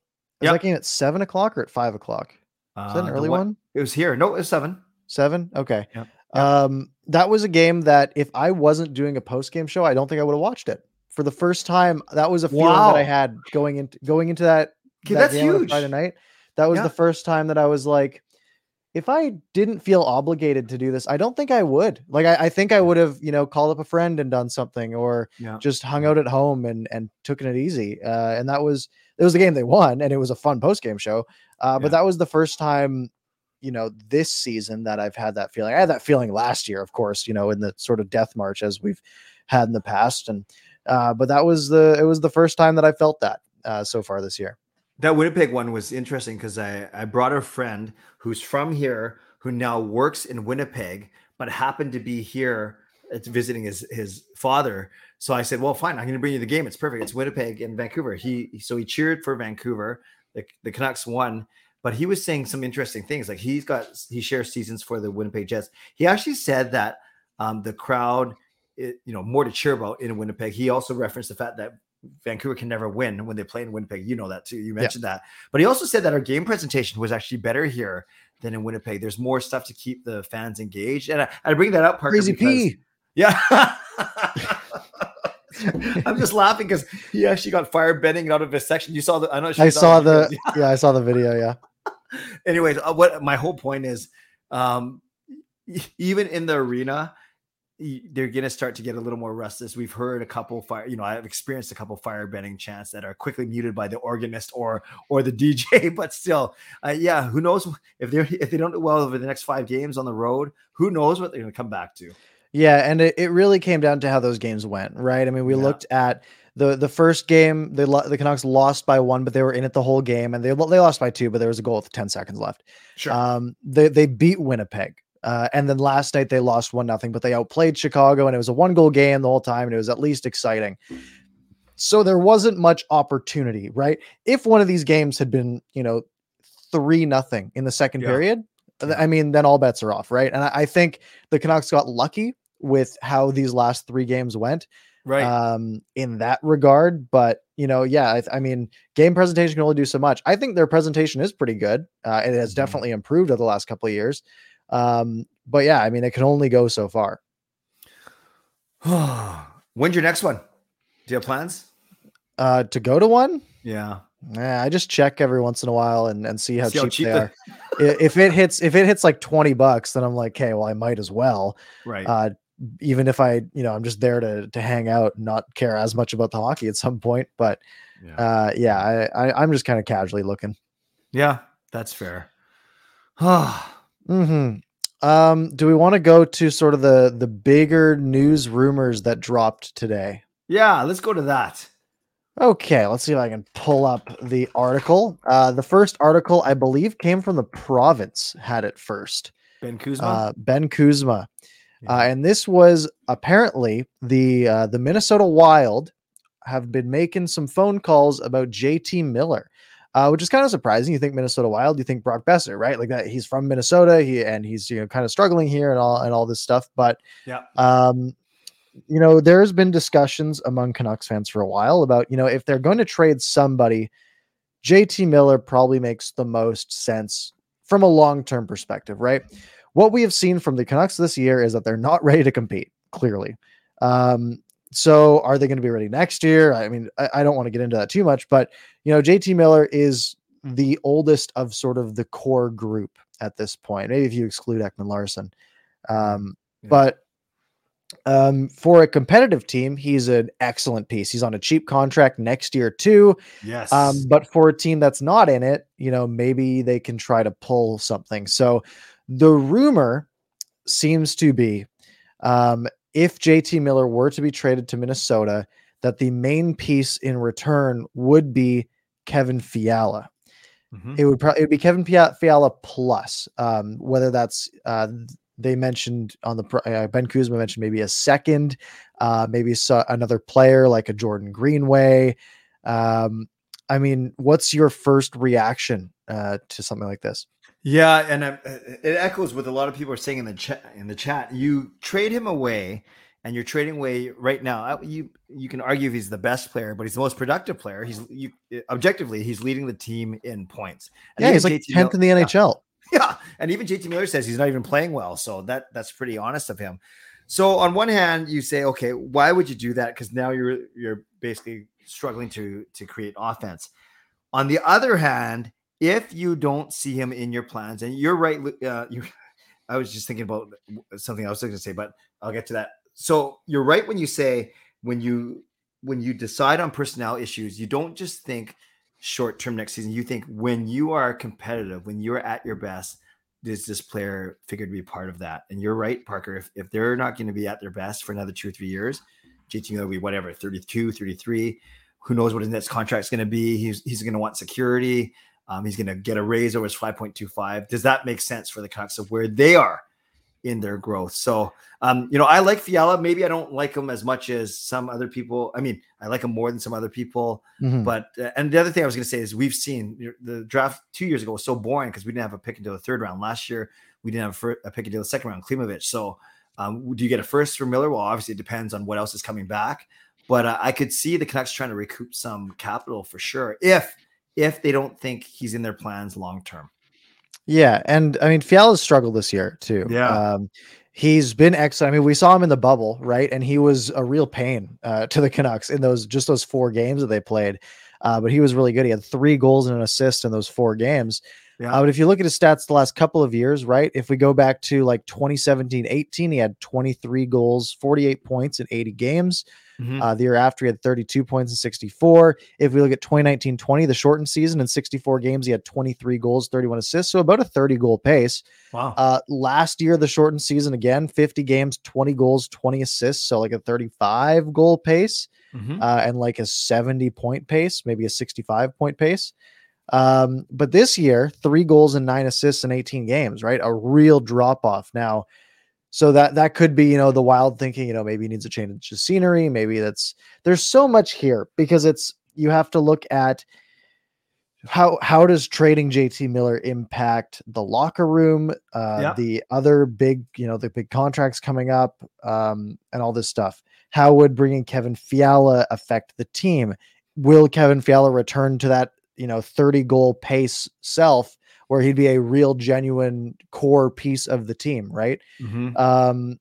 Was yep. that game at seven o'clock or at five o'clock? Is that an uh, early one? It was here. No, it was seven. Seven. Okay. Yep. Yep. Um, that was a game that if I wasn't doing a post game show, I don't think I would have watched it. For the first time, that was a feeling wow. that I had going into going into that. Okay, that that's huge. Friday night. That was yeah. the first time that I was like, if I didn't feel obligated to do this, I don't think I would. Like I, I think I would have, you know, called up a friend and done something, or yeah. just hung out at home and and taken it easy. Uh, and that was it was the game they won, and it was a fun post game show. Uh, yeah. But that was the first time, you know, this season that I've had that feeling. I had that feeling last year, of course, you know, in the sort of death march as we've had in the past, and uh, but that was the it was the first time that I felt that uh, so far this year. That Winnipeg one was interesting because I, I brought a friend who's from here who now works in Winnipeg, but happened to be here visiting his his father. So I said, "Well, fine, I'm going to bring you the game. It's perfect. It's Winnipeg and Vancouver." He so he cheered for Vancouver. The, the Canucks won, but he was saying some interesting things. Like he's got he shares seasons for the Winnipeg Jets. He actually said that um, the crowd, it, you know, more to cheer about in Winnipeg. He also referenced the fact that Vancouver can never win when they play in Winnipeg. You know that too. You mentioned yeah. that. But he also said that our game presentation was actually better here than in Winnipeg. There's more stuff to keep the fans engaged. And I, I bring that up, Parker, Crazy because, P. Yeah. I'm just laughing because he actually got fired Benning out of his section. You saw the I know I saw the yeah, I saw the video, yeah. Anyways, uh, what my whole point is um even in the arena, they're going to start to get a little more restless. We've heard a couple fire, you know, I've experienced a couple fire Benning chants that are quickly muted by the organist or or the DJ. But still, uh, yeah, who knows if they if they don't do well over the next five games on the road? Who knows what they're going to come back to? Yeah, and it, it really came down to how those games went, right? I mean, we yeah. looked at the the first game, the the Canucks lost by one, but they were in it the whole game, and they they lost by two, but there was a goal with ten seconds left. Sure. Um, they they beat Winnipeg. Uh, and then last night they lost one nothing, but they outplayed Chicago, and it was a one goal game the whole time, and it was at least exciting. So there wasn't much opportunity, right? If one of these games had been, you know, three nothing in the second yeah. period, I mean, then all bets are off, right? And I, I, think the Canucks got lucky with how these last three games went, right? Um, in that regard, but you know, yeah, I, I, mean, game presentation can only do so much. I think their presentation is pretty good. Uh, it has mm-hmm. definitely improved over the last couple of years. Um, but yeah, I mean, it can only go so far. When's your next one? Do you have plans? Uh, to go to one? Yeah. Yeah, I just check every once in a while and, and see how see cheap, how cheap they are. if it hits if it hits like 20 bucks, then I'm like, okay, well, I might as well. Right. Uh, even if I, you know, I'm just there to to hang out and not care as much about the hockey at some point. But yeah, uh, yeah I, I I'm just kind of casually looking. Yeah, that's fair. Hmm. Um. Do we want to go to sort of the the bigger news rumors that dropped today? Yeah, let's go to that. Okay, let's see if I can pull up the article. Uh, the first article, I believe, came from the province. Had it first. Ben Kuzma. Uh, ben Kuzma, uh, and this was apparently the uh, the Minnesota Wild have been making some phone calls about JT Miller, uh, which is kind of surprising. You think Minnesota Wild, you think Brock Boeser, right? Like that, he's from Minnesota, he and he's you know kind of struggling here and all and all this stuff. But yeah. um, you know, there's been discussions among Canucks fans for a while about you know if they're going to trade somebody, JT Miller probably makes the most sense from a long term perspective, right? What we have seen from the Canucks this year is that they're not ready to compete, clearly. Um, so are they going to be ready next year? I mean, I, I don't want to get into that too much, but you know, JT Miller is the oldest of sort of the core group at this point. Maybe if you exclude Ekman-Larsson. Um, Yeah. but um, for a competitive team, he's an excellent piece. He's on a cheap contract next year too. Yes. Um, but for a team that's not in it, you know, maybe they can try to pull something. So the rumor seems to be um, if JT Miller were to be traded to Minnesota, that the main piece in return would be Kevin Fiala. Mhm. It would probably it would be Kevin Fiala plus, um, whether that's uh, they mentioned on the uh, Ben Kuzma mentioned maybe a second, uh, maybe another player like a Jordan Greenway. Um, I mean, what's your first reaction uh, to something like this? Yeah, and uh, it echoes what a lot of people are saying in the chat. In the chat, you trade him away, and you're trading away right now. uh, You you can argue if he's the best player, but he's the most productive player. He's you objectively he's leading the team in points. And Yeah, he's like tenth in the yeah. NHL. Yeah, and even JT Miller says he's not even playing well, so that that's pretty honest of him. So on one hand, you say, okay, why would you do that? Because now you're you're basically struggling to to create offense. On the other hand, if you don't see him in your plans, and you're right, uh, you, I was just thinking about something else I was going to say, but I'll get to that. So you're right when you say when you when you decide on personnel issues, you don't just think short term next season. You think when you are competitive, when you're at your best, does this player figure to be part of that? And you're right, Parker. If, if they're not going to be at their best for another two or three years, JT will be whatever, 32, 33. Who knows what his next contract is going to be? He's, he's going to want security. Um, he's going to get a raise over his 5.25. Does that make sense for the Canucks of where they are in their growth? So, um, you know, I like Fiala. Maybe I don't like him as much as some other people. I mean, I like him more than some other people. Mhm. But uh, and the other thing I was going to say is we've seen the draft two years ago was so boring because we didn't have a pick until the third round. Last year we didn't have a, a pick until the second round. Klimovich. So um, do you get a first for Miller? Well, obviously it depends on what else is coming back. But uh, I could see the Canucks trying to recoup some capital for sure if if they don't think he's in their plans long term. Yeah, and I mean Fiala's struggled this year too. Yeah. um, he's been excellent. I mean, we saw him in the bubble, right? And he was a real pain uh, to the Canucks in those just those four games that they played. Uh, but he was really good. He had three goals and an assist in those four games. Yeah. Uh, but if you look at his stats the last couple of years, right? If we go back to like 2017 18, he had 23 goals, 48 points in 80 games. Mhm. Uh, the year after, he had 32 points in 64. If we look at 2019 20, the shortened season, in 64 games, he had 23 goals, 31 assists. So about a 30 goal pace. wow. Uh, last year, the shortened season, again, 50 games, 20 goals, 20 assists. So like a 35 goal pace Mhm. uh, and like a 70 point pace, maybe a 65 point pace. Um, but this year, three goals and nine assists in 18 games, right? A real drop off. Now, so that that could be, you know, the wild thinking, you know, maybe he needs a change of scenery. Maybe that's there's so much here because it's you have to look at how how does trading JT Miller impact the locker room, uh, Yeah. the other big, you know, the big contracts coming up, um, and all this stuff. How would bringing Kevin Fiala affect the team? Will Kevin Fiala return to that, you know, 30 goal pace self where he'd be a real genuine core piece of the team, right? Mhm. um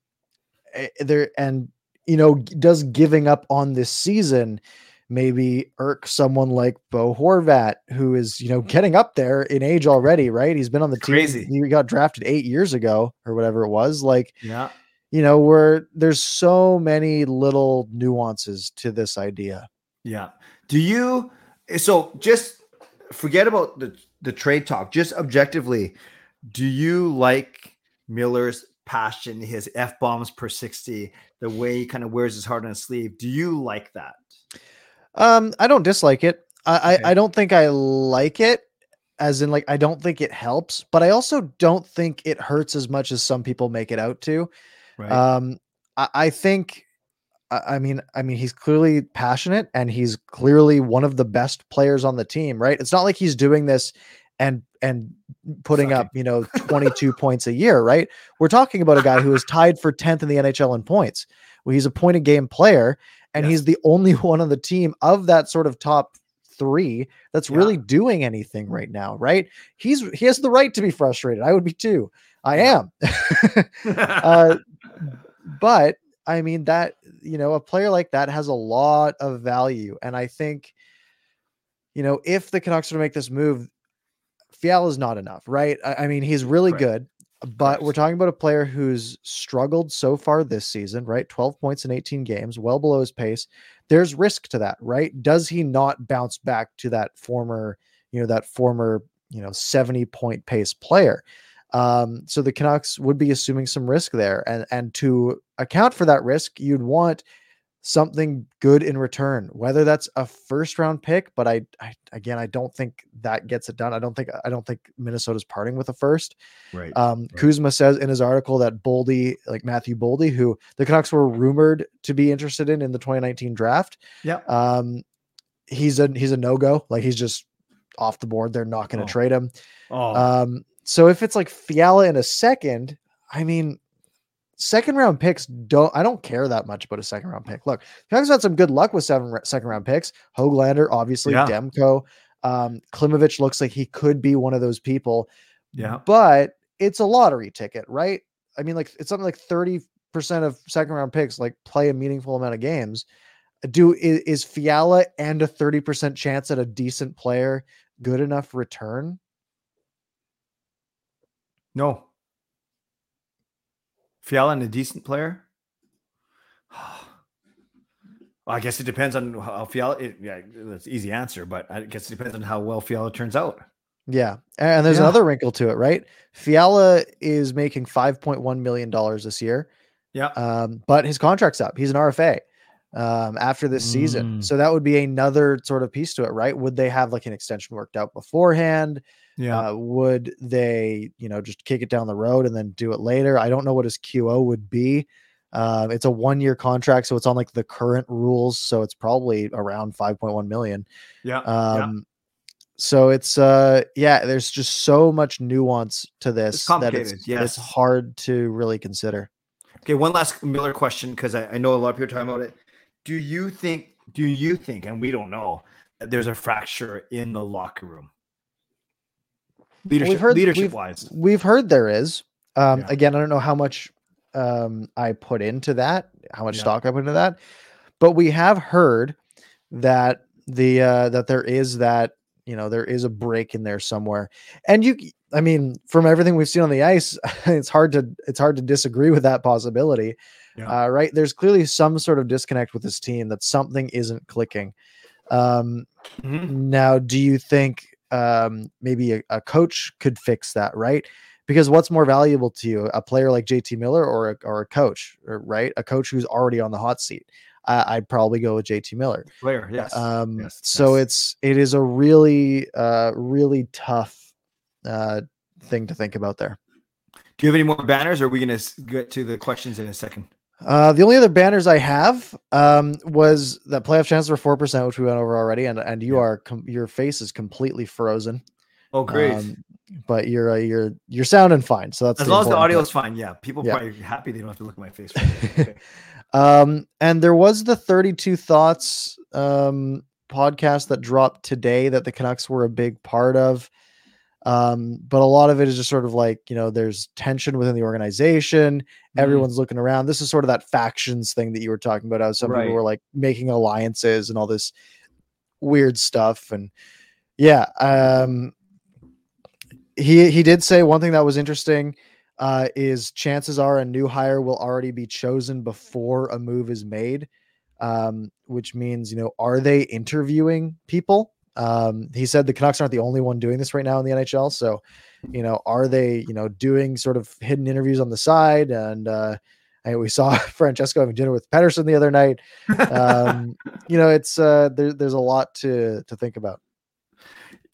eh, there and you know does giving up on this season maybe irk someone like Bo Horvat who is you know getting up there in age already right he's been on the team Crazy. he got drafted 8 years ago or whatever it was like Yeah. you know where there's so many little nuances to this idea Yeah. Do you so just forget about the the trade talk, just objectively, Do you like Miller's passion, his f bombs per sixty, the way he kind of wears his heart on his sleeve? Do you like that? Um, I don't dislike it. I, Okay. I I don't think I like it, as in like I don't think it helps, but I also don't think it hurts as much as some people make it out to. Right. Um, I, I think, I, mean, I mean, he's clearly passionate and he's clearly one of the best players on the team, right? It's not like he's doing this and and putting up, you know, 22 points a year, right? We're talking about a guy who is tied for 10th in the NHL in points. Well, he's a point a game player, and Yes. he's the only one on the team of that sort of top three that's Yeah. really doing anything right now, right? He's he has the right to be frustrated. I would be too. I am. uh, but I mean that you know a player like that has a lot of value, and I think you know if the Canucks are to make this move, Fiala is not enough, right? I, I mean he's really Correct. good, but we're talking about a player who's struggled so far this season, right? Twelve points in eighteen games, well below his pace. There's risk to that, right? Does he not bounce back to that former, you know, that former, you know, seventy point pace player? Um, so the Canucks would be assuming some risk there, and and to account for that risk, you'd want something good in return, whether that's a first round pick. But I, I again, I don't think that gets it done. I don't think I don't think Minnesota's parting with a first. right. Um, Kuzma says in his article that Boldy, like Matthew Boldy, who the Canucks were rumored to be interested in in the 2019 draft, yeah. um, he's a he's a no go. Like he's just off the board. They're not going to Oh. trade him. Oh, Um, so if it's like Fiala in a second, I mean, second round picks don't. I don't care that much about a second round pick. Look, the Canucks had some good luck with seven second round picks. Hoglander, obviously, Yeah. Demko, um, Klimovich looks like he could be one of those people. yeah. but it's a lottery ticket, right? I mean, like it's something like thirty percent of second round picks like play a meaningful amount of games. Do is, is Fiala and a thirty percent chance at a decent player good enough return? No. Fiala and a decent player. Well, I guess it depends on how Fiala. It, yeah, that's an easy answer, but I guess it depends on how well Fiala turns out. Yeah. And there's Yeah. another wrinkle to it, right? Fiala is making $5.1 million this year, Yeah. um, but his contract's up. He's an RFA um, after this season. Mm. So that would be another sort of piece to it, right? Would they have like an extension worked out beforehand? Yeah. Uh, would they, you know, just kick it down the road and then do it later? I don't know what his QO would be. Um, it's a one year contract, so it's on like the current rules. So it's probably around 5.1 million. yeah. Um, so it's uh yeah, there's just so much nuance to this that it's complicated, it's hard to really consider. Okay, one last Miller question because I, I know a lot of people are talking about it. Do you think? Do you think? And we don't know that there's a fracture in the locker room, leadership, heard- leadership we've- wise. We've heard there is. Um, Yeah. again, I don't know how much um I put into that, how much Yeah. stock I put into that, but we have heard that the uh that there is that you know there is a break in there somewhere and you i mean from everything we've seen on the ice it's hard to it's hard to disagree with that possibility Yeah. uh, right there's clearly some sort of disconnect with this team that something isn't clicking um Mhm. now, do you think um, maybe a, a coach could fix that, right? Because what's more valuable to you, a player like JT Miller or a, or a coach, or, right? A coach who's already on the hot seat. I, I'd probably go with JT Miller. Player, yes. Um, yes, so yes. it's it is a really uh, really tough uh, thing to think about there. Do you have any more banners, or are we going to get to the questions in a second? Uh, the only other banners I have um, was that playoff chances were four percent, which we went over already, and and you Yeah. are com- your face is completely frozen. Oh, great. Um, but you're uh, you're you're sounding fine. So that's as long as the audio part. is fine, yeah. People Yeah. probably happy they don't have to look at my face. Okay. um, and there was the 32 thoughts um podcast that dropped today that the Canucks were a big part of. Um, but a lot of it is just sort of like you know, there's tension within the organization. Mm. Everyone's looking around. This is sort of that factions thing that you were talking about. How some Right. people were like making alliances and all this weird stuff. And yeah, um, he he did say one thing that was interesting uh, is chances are a new hire will already be chosen before a move is made, um, which means you know are they interviewing people Um, he said the Canucks aren't the only one doing this right now in the NHL. So, you know, are they, you know, doing sort of hidden interviews on the side? And uh, I, we saw Francesco having dinner with Pettersson the other night. Um, you know, it's uh, there, there's a lot to to think about.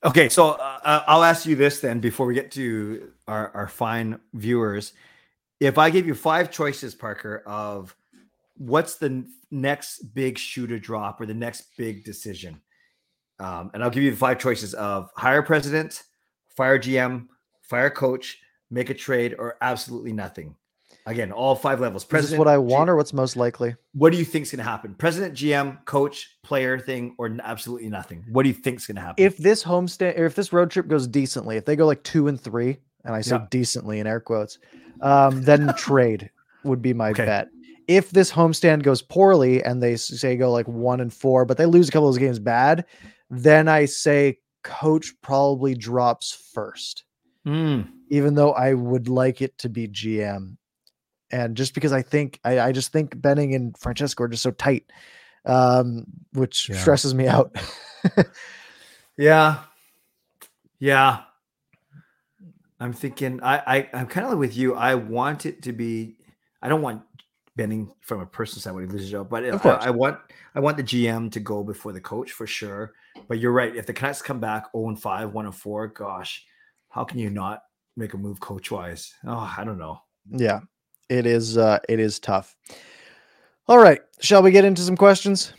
Okay, so uh, uh, I'll ask you this then before we get to our, our fine viewers. If I give you five choices, Parker, of what's the next big shooter drop or the next big decision, um, and I'll give you the five choices of hire president, fire GM, fire coach, make a trade, or absolutely nothing. Again, all five levels. President, is what I want, G- or what's most likely? What do you think is going to happen? President, GM, coach, player thing, or absolutely nothing? What do you think is going to happen? If this homestand, or if this road trip goes decently, if they go like two and three, and I say yeah. decently in air quotes, um, then trade would be my okay. bet. If this homestand goes poorly and they say go like one and four, but they lose a couple of those games bad, then I say coach probably drops first. Mm. Even though I would like it to be GM and just because I think I, I just think Benning and Francesco are just so tight, um, which yeah. stresses me out. yeah, yeah. I'm thinking I, I I'm kind of like with you. I want it to be. I don't want Benning from a personal side when he loses job, but I, I, want I want the GM to go before the coach for sure. But you're right. If the Canucks come back 0 and 5, 1 and 4, gosh, how can you not make a move coach wise? Oh, I don't know. Yeah, it is uh it is tough. All right, shall we get into some questions?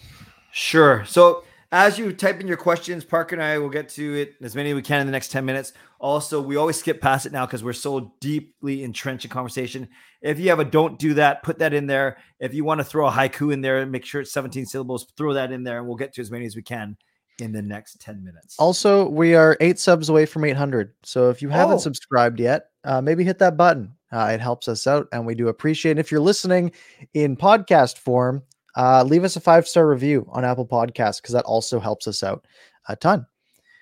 Sure. So as you type in your questions, Parker and I will get to it as many as we can in the next 10 minutes. Also, we always skip past it now because we're so deeply entrenched in conversation. If you have a don't do that, put that in there. If you want to throw a haiku in there, make sure it's 17 syllables, throw that in there, and we'll get to as many as we can in the next 10 minutes. Also, we are eight subs away from 800. So if you haven't oh. subscribed yet, uh, maybe hit that button. Uh, it helps us out, and we do appreciate. It. If you're listening in podcast form, uh, leave us a five star review on Apple Podcasts because that also helps us out a ton.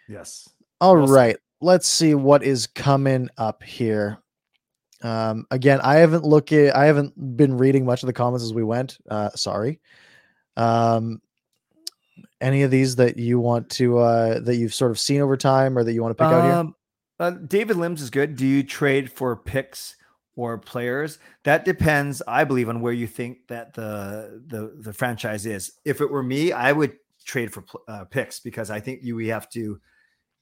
Yes. All awesome. right, Let's see what is coming up here. Um, again, I haven't looked at, I haven't been reading much of the comments as we went. Uh, sorry. Um, any of these that you want to uh that you've sort of seen over time or that you want to pick um, out here? Um, uh, David Limbs is good. Do you trade for picks or players. That depends, I believe, on where you think that the the the franchise is. If it were me, I would trade for uh, picks because I think you we have to.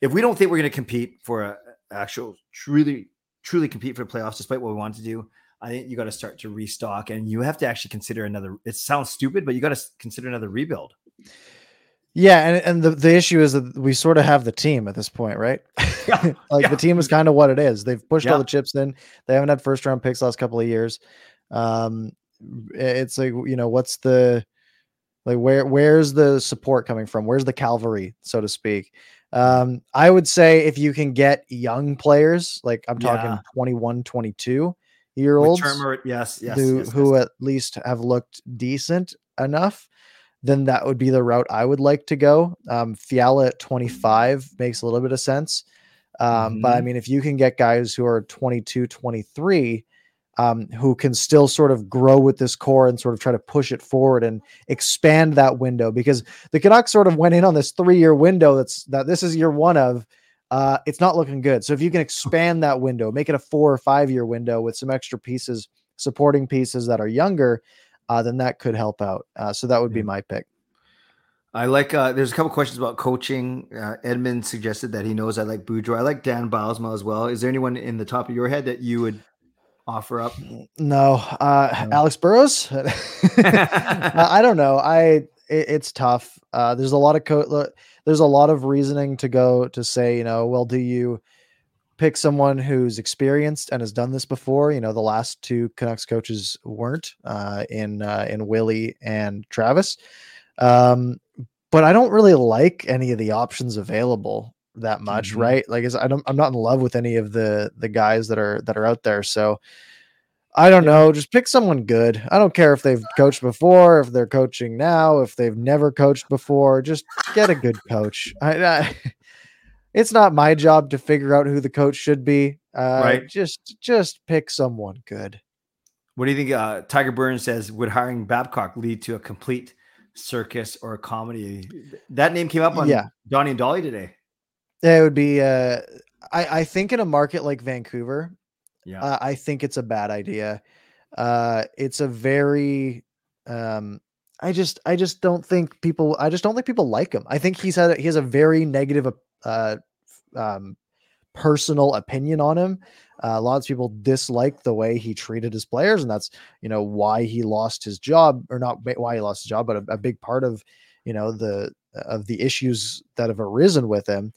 If we don't think we're going to compete for a actual truly truly compete for the playoffs, despite what we want to do, I think you got to start to restock, and you have to actually consider another. It sounds stupid, but you got to consider another rebuild. Yeah, and, and the, the issue is that we sort of have the team at this point, right? Yeah, like yeah. the team is kind of what it is. They've pushed yeah. all the chips in. They haven't had first round picks last couple of years. Um, it's like you know what's the like where where's the support coming from? Where's the cavalry, so to speak? Um, I would say if you can get young players, like I'm talking yeah. 21, 22 year olds, yes, yes, who yes, who at least have looked decent enough then that would be the route I would like to go. Um, Fiala at 25 makes a little bit of sense. Um, mm-hmm. But I mm-hmm. mean, if you can get guys who are 22, 23, um, who can still sort of grow with this core and sort of try to push it forward and expand that window, because the Canucks sort of went in on this three year window that's that this is year one of. Uh, it's not looking good. So if you can expand that window, make it a four or five year window with some extra pieces, supporting pieces that are younger, uh, then that could help out. Uh, so that would be my pick. I like. Uh, there's a couple questions about coaching. Uh, Edmund suggested that he knows I like Boudreau. I like Dan Bylsma as well. Is there anyone in the top of your head that you would offer up? No, uh, no. Alex Burrows. I don't know. I it, it's tough. Uh, there's a lot of co- There's a lot of reasoning to go to say. You know, well, do you pick someone who's experienced and has done this before. You know, the last two Canucks coaches weren't uh, in uh, in Willie and Travis. Um, but I don't really like any of the options available that much, mm-hmm. right? Like, I don't, I'm not in love with any of the the guys that are that are out there. So I don't know. Just pick someone good. I don't care if they've coached before, if they're coaching now, if they've never coached before. Just get a good coach. I, I it's not my job to figure out who the coach should be. Uh, right. Just just pick someone good. What do you think? Uh, Tiger Burns says, would hiring Babcock lead to a complete circus or a comedy. That name came up on Yeah. Donnie and Dolly today. It would be. Uh, I I think in a market like Vancouver, Yeah. uh, I think it's a bad idea. Uh, it's a very. Um, I just I just don't think people. I just don't think people like him. I think he's had he has a very negative uh, um, personal opinion on him. Uh, lots of people dislike the way he treated his players, and that's you know why he lost his job, or not why he lost his job, but a, a big part of you know the of the issues that have arisen with him.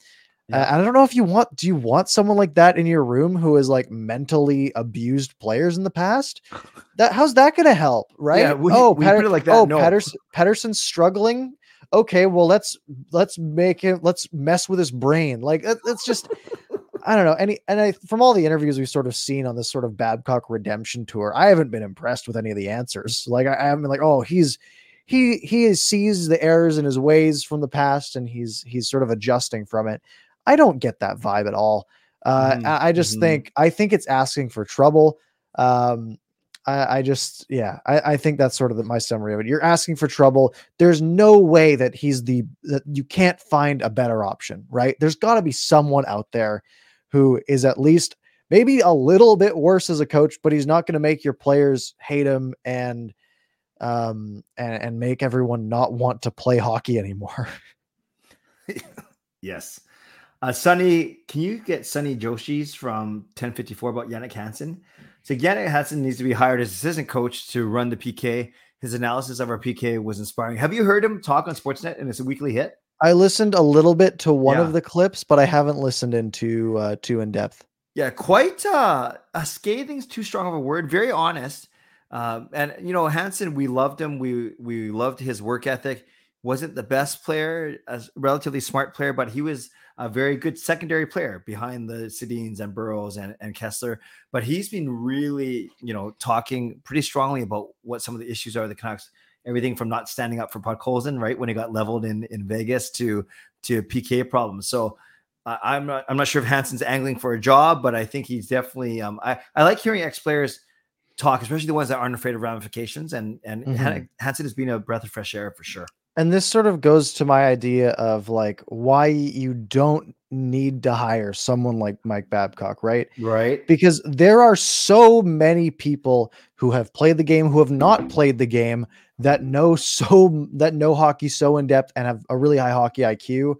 Uh, I don't know if you want. Do you want someone like that in your room who has like mentally abused players in the past? That how's that going to help, right? Yeah, you- oh, put it like that, oh, no. Pettersson, Pettersson's struggling. Okay, well let's let's make him let's mess with his brain. Like that, that's just I don't know. Any and I from all the interviews we've sort of seen on this sort of Babcock redemption tour, I haven't been impressed with any of the answers. Like I, I haven't been like, oh, he's he he sees the errors in his ways from the past and he's he's sort of adjusting from it. I don't get that vibe at all. Uh, Mhm, I, I just mhm. think I think it's asking for trouble. Um, I, I just yeah, I, I think that's sort of the, my summary of it. You're asking for trouble. There's no way that he's the that you can't find a better option, right? There's got to be someone out there who is at least maybe a little bit worse as a coach, but he's not going to make your players hate him and um and, and make everyone not want to play hockey anymore. Yes. Uh, Sonny, can you get Sunny Joshi's from 1054 about Jannik Hansen? So Jannik Hansen needs to be hired as assistant coach to run the PK. His analysis of our PK was inspiring. Have you heard him talk on Sportsnet and it's a weekly hit? I listened a little bit to one Yeah. of the clips, but I haven't listened into uh too in depth. Yeah, quite uh, a scathing's too strong of a word. Very honest. Um, and you know, Hansen, we loved him. We we loved his work ethic. Wasn't the best player, a relatively smart player, but he was a very good secondary player behind the Sedins and Burrows and, and Kesler. But he's been really, you know, talking pretty strongly about what some of the issues are the Canucks. Everything from not standing up for Podkolzin, right when he got leveled in in Vegas, to to PK problems. So I- I'm not I'm not sure if Hansen's angling for a job, but I think he's definitely. Um, I I like hearing ex players talk, especially the ones that aren't afraid of ramifications. And and Mhm. Han- Hansen has been a breath of fresh air for sure. And this sort of goes to my idea of like why you don't need to hire someone like Mike Babcock, right? Right. Because there are so many people who have played the game who have not played the game that know so that know hockey so in depth and have a really high hockey IQ.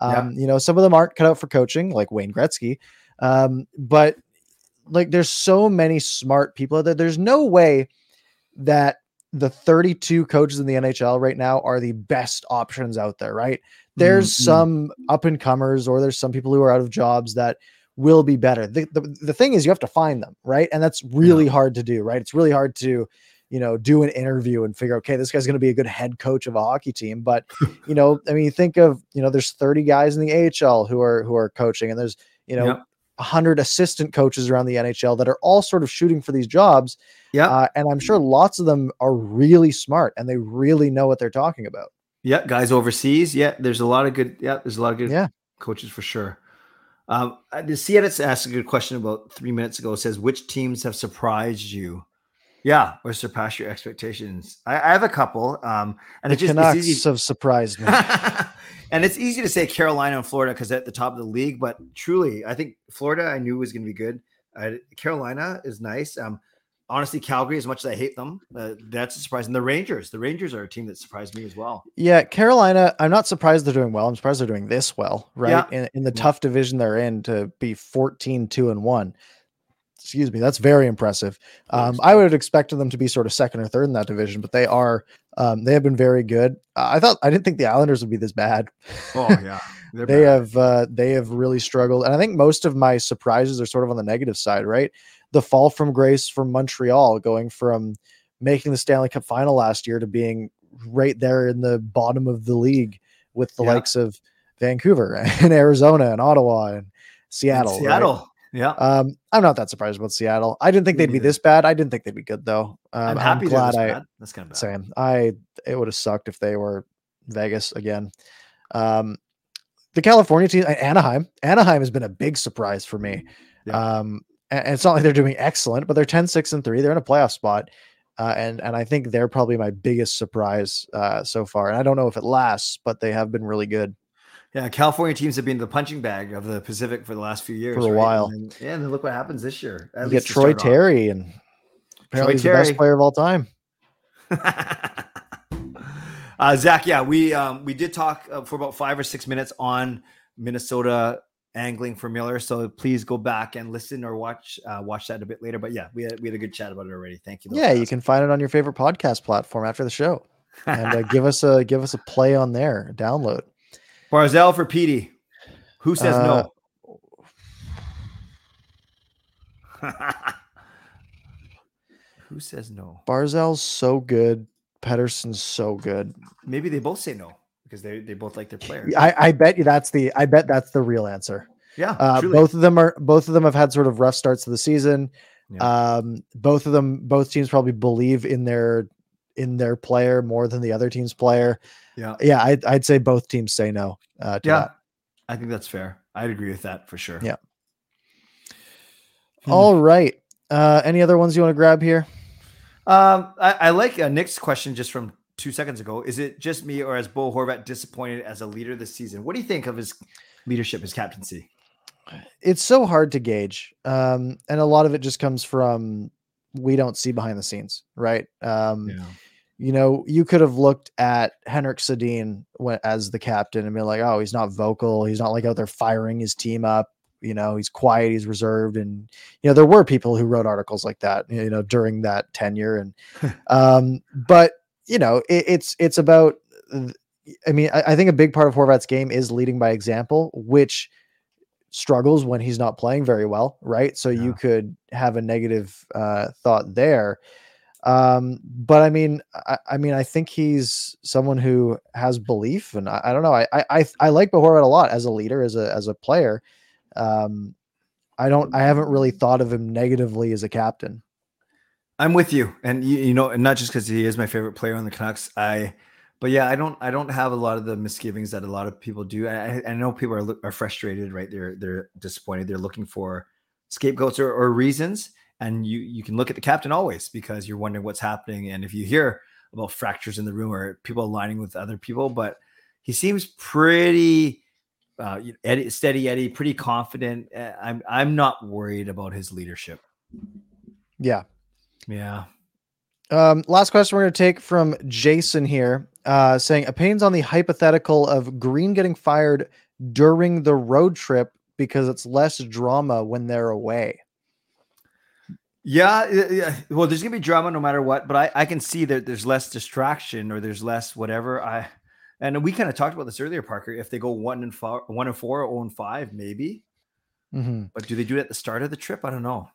Yeah. Um, you know, some of them aren't cut out for coaching, like Wayne Gretzky. Um, but like there's so many smart people that there's no way that the 32 coaches in the NHL right now are the best options out there, right? There's Mhm. some up and comers or there's some people who are out of jobs that will be better. The, the, the thing is you have to find them, right? And that's really hard to do, right? It's really hard to, you know, do an interview and figure, okay, this guy's going to be a good head coach of a hockey team. But, you know, I mean, you think of, you know, there's 30 guys in the AHL who are, who are coaching and there's, you know, Yep. A hundred assistant coaches around the NHL that are all sort of shooting for these jobs. Yeah. Uh, and I'm sure lots of them are really smart and they really know what they're talking about. Yeah, guys overseas. Yeah, there's a lot of good. Yeah, there's a lot of good Yeah. coaches for sure. Um, uh, the CNET's asked a good question about three minutes ago. It says, which teams have surprised you? Yeah, or surpassed your expectations? I, I have a couple. Um, and The it just Canucks have surprised me. and it's easy to say Carolina and Florida because at the top of the league, but truly, I think Florida I knew was going to be good. Uh, Carolina is nice. Um, honestly, Calgary, as much as I hate them, uh, that's a surprise. And the Rangers, the Rangers are a team that surprised me as well. yeah, Carolina, I'm not surprised they're doing well. I'm surprised they're doing this well, right? Yeah. In, in the Yeah. tough division they're in to be 14, 2 and 1. Excuse me, that's very impressive. Um, I would have expected them to be sort of second or third in that division, but they are. Um, they have been very good. Uh, I thought I didn't think the Islanders would be this bad. Oh yeah, They're bad. have uh, they have really struggled and i think most of my surprises are sort of on the negative side right the fall from grace from montreal going from making the stanley cup final last year to being right there in the bottom of the league with the Yeah. likes of vancouver and arizona and ottawa and And seattle right? Yeah, um i'm not that surprised about seattle i didn't think Me they'd be this bad i didn't think they'd be good though um, I'm happy. they're glad i bad. That's kind of bad. same. I it would have sucked if they were Vegas again. Um, the California team, Anaheim. Anaheim has been a big surprise for me. Yeah. Um, and, and it's not like they're doing excellent, but they're 10, 6, and 3. They're in a playoff spot. Uh, and and I think they're probably my biggest surprise uh, so far. And I don't know if it lasts, but they have been really good. Yeah, California teams have been the punching bag of the Pacific for the last few years. For a right? while. And then- yeah, and then look what happens this year. At you get Troy start off. Terry, and apparently he's the Terry. best player of all time. uh, Zach, yeah, we um, we did talk uh, for about five or six minutes on Minnesota angling for Miller. So please go back and listen or watch uh, watch that a bit later. But yeah, we had, we had a good chat about it already. Thank you. Yeah, you can find it on your favorite podcast platform after the show, and uh, give us a give us a play on there. Download. Barzal for Petey. Who says Uh, no? Who says no? Barzal's so good. Pettersson's so good. Maybe they both say no because they they both like their players. I, I bet you that's the I bet that's the real answer. yeah. Uh, both of them are both of them have had sort of rough starts to the season. Yeah. Um, both of them, both teams probably believe in their in their player more than the other team's player. Yeah. Yeah, I'd, I'd say both teams say no. Uh, to Yeah. that. I think that's fair. I'd agree with that for sure. Yeah. Hmm. All right. Uh, any other ones you want to grab here? Um, I, I like uh, Nick's question just from two seconds ago. Is it just me or is Bo Horvat disappointed as a leader this season? What do you think of his leadership, his captaincy? It's so hard to gauge, um, and a lot of it just comes from we don't see behind the scenes, right? Um, you know, you could have looked at Henrik Sedin as the captain and be like, oh, he's not vocal. He's not like out there firing his team up. You know, he's quiet, he's reserved. And, you know, there were people who wrote articles like that, you know, during that tenure. And, um, but, you know, it, it's, it's about, I mean, I, I think a big part of Horvat's game is leading by example, which struggles when he's not playing very well. Right. So you could have a negative uh, thought there. Um, but I mean, I, I mean, I think he's someone who has belief, and I, I don't know. I, I I like Bo Horvat a lot as a leader, as a as a player. Um, I don't. I haven't really thought of him negatively as a captain. I'm with you, and you, you know, and not just because he is my favorite player on the Canucks. I, but yeah, I don't, I don't have a lot of the misgivings that a lot of people do. I, I- I know people are are frustrated, right? They're they're disappointed. They're looking for scapegoats or, or reasons, and you you can look at the captain always because you're wondering what's happening. And if you hear about fractures in the room or people aligning with other people, but he seems pretty uh, Eddie, steady Eddie, pretty confident. Uh, I'm I'm not worried about his leadership. Yeah. Yeah. Um, last question we're going to take from Jason here, uh, saying opinions on the hypothetical of Green getting fired during the road trip because it's less drama when they're away. Yeah, yeah. Well, there's gonna be drama no matter what, but I, I can see that there's less distraction or there's less whatever. I and we kind of talked about this earlier, Parker. If they go one and four, one and four, or zero and five, maybe. Mhm. But do they do it at the start of the trip? I don't know.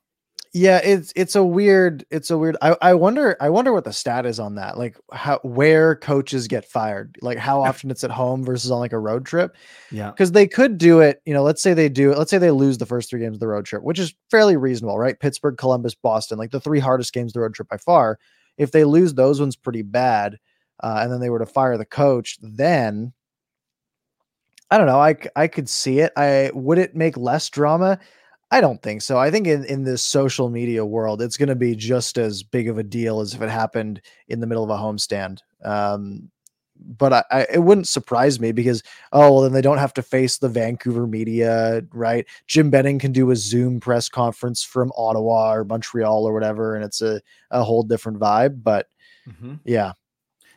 Yeah, it's it's a weird it's a weird I, I wonder I wonder what the stat is on that. Like how where coaches get fired. Like how often it's at home versus on like a road trip. Yeah, Because they could do it, you know, let's say they do it, let's say they lose the first three games of the road trip, which is fairly reasonable, right? Pittsburgh, Columbus, Boston, like the three hardest games of the road trip by far. If they lose those ones pretty bad, uh, and then they were to fire the coach, then I don't know. i i could see it. I would it make less drama? I don't think so. I think in, in this social media world, it's going to be just as big of a deal as if it happened in the middle of a homestand. Um, but I, I, it wouldn't surprise me because oh well then they don't have to face the Vancouver media, right? Jim Benning can do a Zoom press conference from Ottawa or Montreal or whatever, and it's a, a whole different vibe. But Mhm. yeah,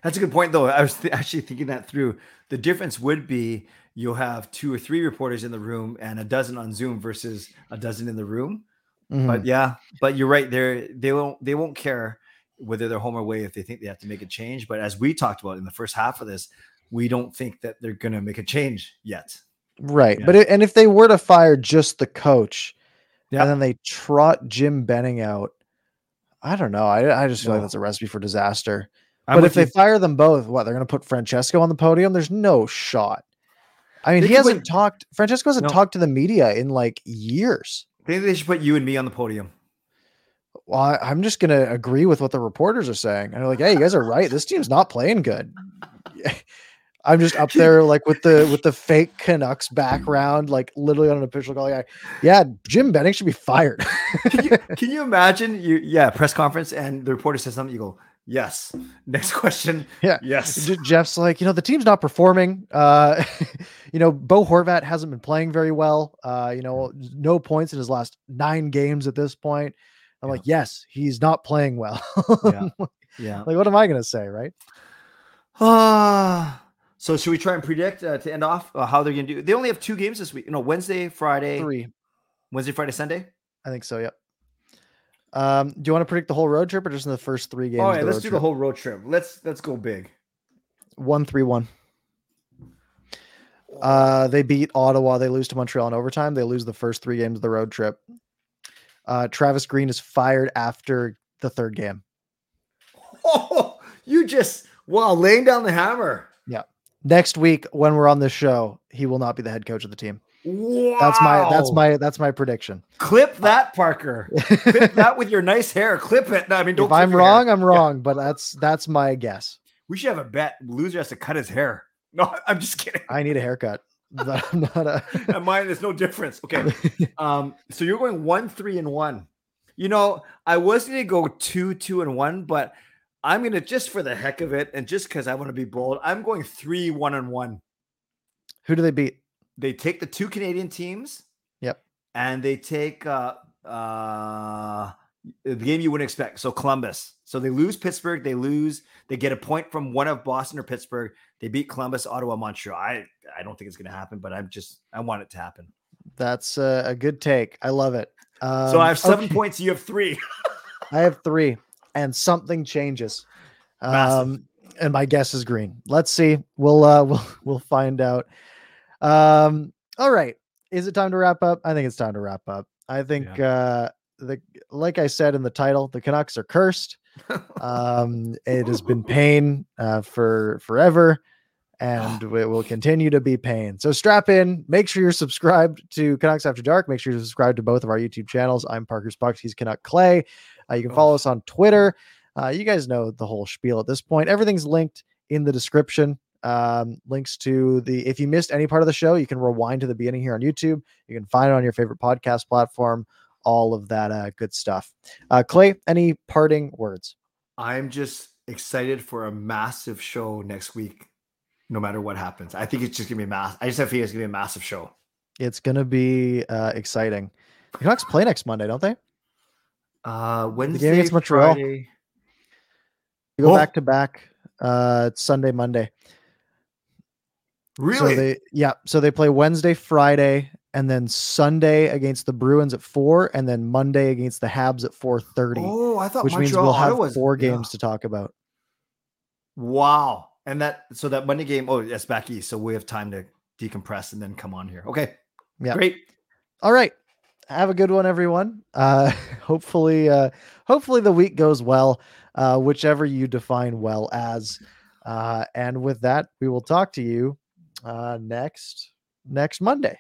that's a good point, though. I was th- actually thinking that through. The difference would be you'll have two or three reporters in the room and a dozen on Zoom versus a dozen in the room. mhm. But yeah, but you're right. They're they won't they won't care whether they're home or away if they think they have to make a change. But as we talked about in the first half of this, we don't think that they're going to make a change yet. right. yeah. But it, and if they were to fire just the coach, Yeah. and then they trot Jim Benning out, I don't know. I I just feel like that's a recipe for disaster. I'm but if they fire them both, what they're going to put Francesco on the podium? There's no shot. I mean, They he hasn't put- talked. Francesco hasn't No. talked to the media in like years. I think they should put you and me on the podium. Well, I, I'm just going to agree with what the reporters are saying. And they're like, "Hey, you guys are right. This team's not playing good." I'm just up there like with the with the fake Canucks background, like literally on an official call. Yeah, yeah, Jim Benning should be fired. can, you, can you imagine you yeah, press conference and the reporter says something, you go, Yes. Next question. Yeah. Yes. Jeff's like, you know, the team's not performing. Uh, you know, Bo Horvat hasn't been playing very well. Uh, you know, no points in his last nine games at this point. I'm yeah. like, yes, he's not playing well. yeah. Yeah. Like, what am I gonna say, right? Ah. Uh, so should we try and predict uh, to end off uh, how they're going to do? They only have two games this week. You know, Wednesday, Friday, three, Wednesday, Friday, Sunday. I think so. Yep. Um, do you want to predict the whole road trip or just in the first three games? Oh yeah, let's do trip? the whole road trip. Let's let's go big. One three one. Uh, they beat Ottawa. They lose to Montreal in overtime. They lose the first three games of the road trip. Uh, Travis Green is fired after the third game. Oh, you just wow, laying down the hammer. Yeah next week when we're on this show, he will not be the head coach of the team. Wow. That's my that's my that's my prediction. Clip that, Parker. Clip that with your nice hair. Clip it. No, I mean, don't. If I'm wrong, hair. I'm wrong, yeah. but that's that's my guess. We should have a bet. Loser has to cut his hair. No, I'm just kidding. I need a haircut. I'm not a. mine, there's no difference. Okay. Um. So you're going one, three, and one. You know, I was going to go two, two, and one, but I'm gonna just for the heck of it, and just because I want to be bold, I'm going three one and one. Who do they beat? They take the two Canadian teams. Yep. And they take uh uh the game you wouldn't expect. So Columbus. So they lose Pittsburgh. They lose. They get a point from one of Boston or Pittsburgh. They beat Columbus, Ottawa, Montreal. I I don't think it's going to happen, but I'm just I want it to happen. That's a, a good take. I love it. Um, so I have seven okay. points. You have three. I have three and something changes. Um, and my guess is green. Let's see. We'll uh, we'll we'll find out. Um, all right. Is it time to wrap up? I think it's time to wrap up. I think yeah. uh, the like I said in the title, the Canucks are cursed. um, it has been pain uh, for forever, and it will continue to be pain. So strap in. Make sure you're subscribed to Canucks After Dark. Make sure you're subscribed to both of our YouTube channels. I'm Parker's Bucks. He's Canuck Clay. Uh, you can follow us on Twitter. Uh, you guys know the whole spiel at this point. Everything's linked in the description. Um, links to the if you missed any part of the show, you can rewind to the beginning here on YouTube. You can find it on your favorite podcast platform. All of that uh, good stuff. Uh, Clay, any parting words? I'm just excited for a massive show next week. No matter what happens, I think it's just gonna be a mass. I just have a feeling it's gonna be a massive show. It's gonna be uh, exciting. The Canucks play next Monday, don't they? Uh, Wednesday, the game against Montreal. Friday. You go oh. back to back. Uh, Sunday, Monday. Really? So they, yeah. So they play Wednesday, Friday, and then Sunday against the Bruins at four, and then Monday against the Habs at four thirty. Oh, I thought which Montreal, means we'll have four games yeah. to talk about. Wow. And that so that Monday game, oh, that's back east. So we have time to decompress and then come on here. Okay. Yeah. Great. All right have a good one, everyone. Uh, hopefully, uh, hopefully the week goes well, uh, whichever you define well as. Uh, and with that, we will talk to you uh, next next Monday.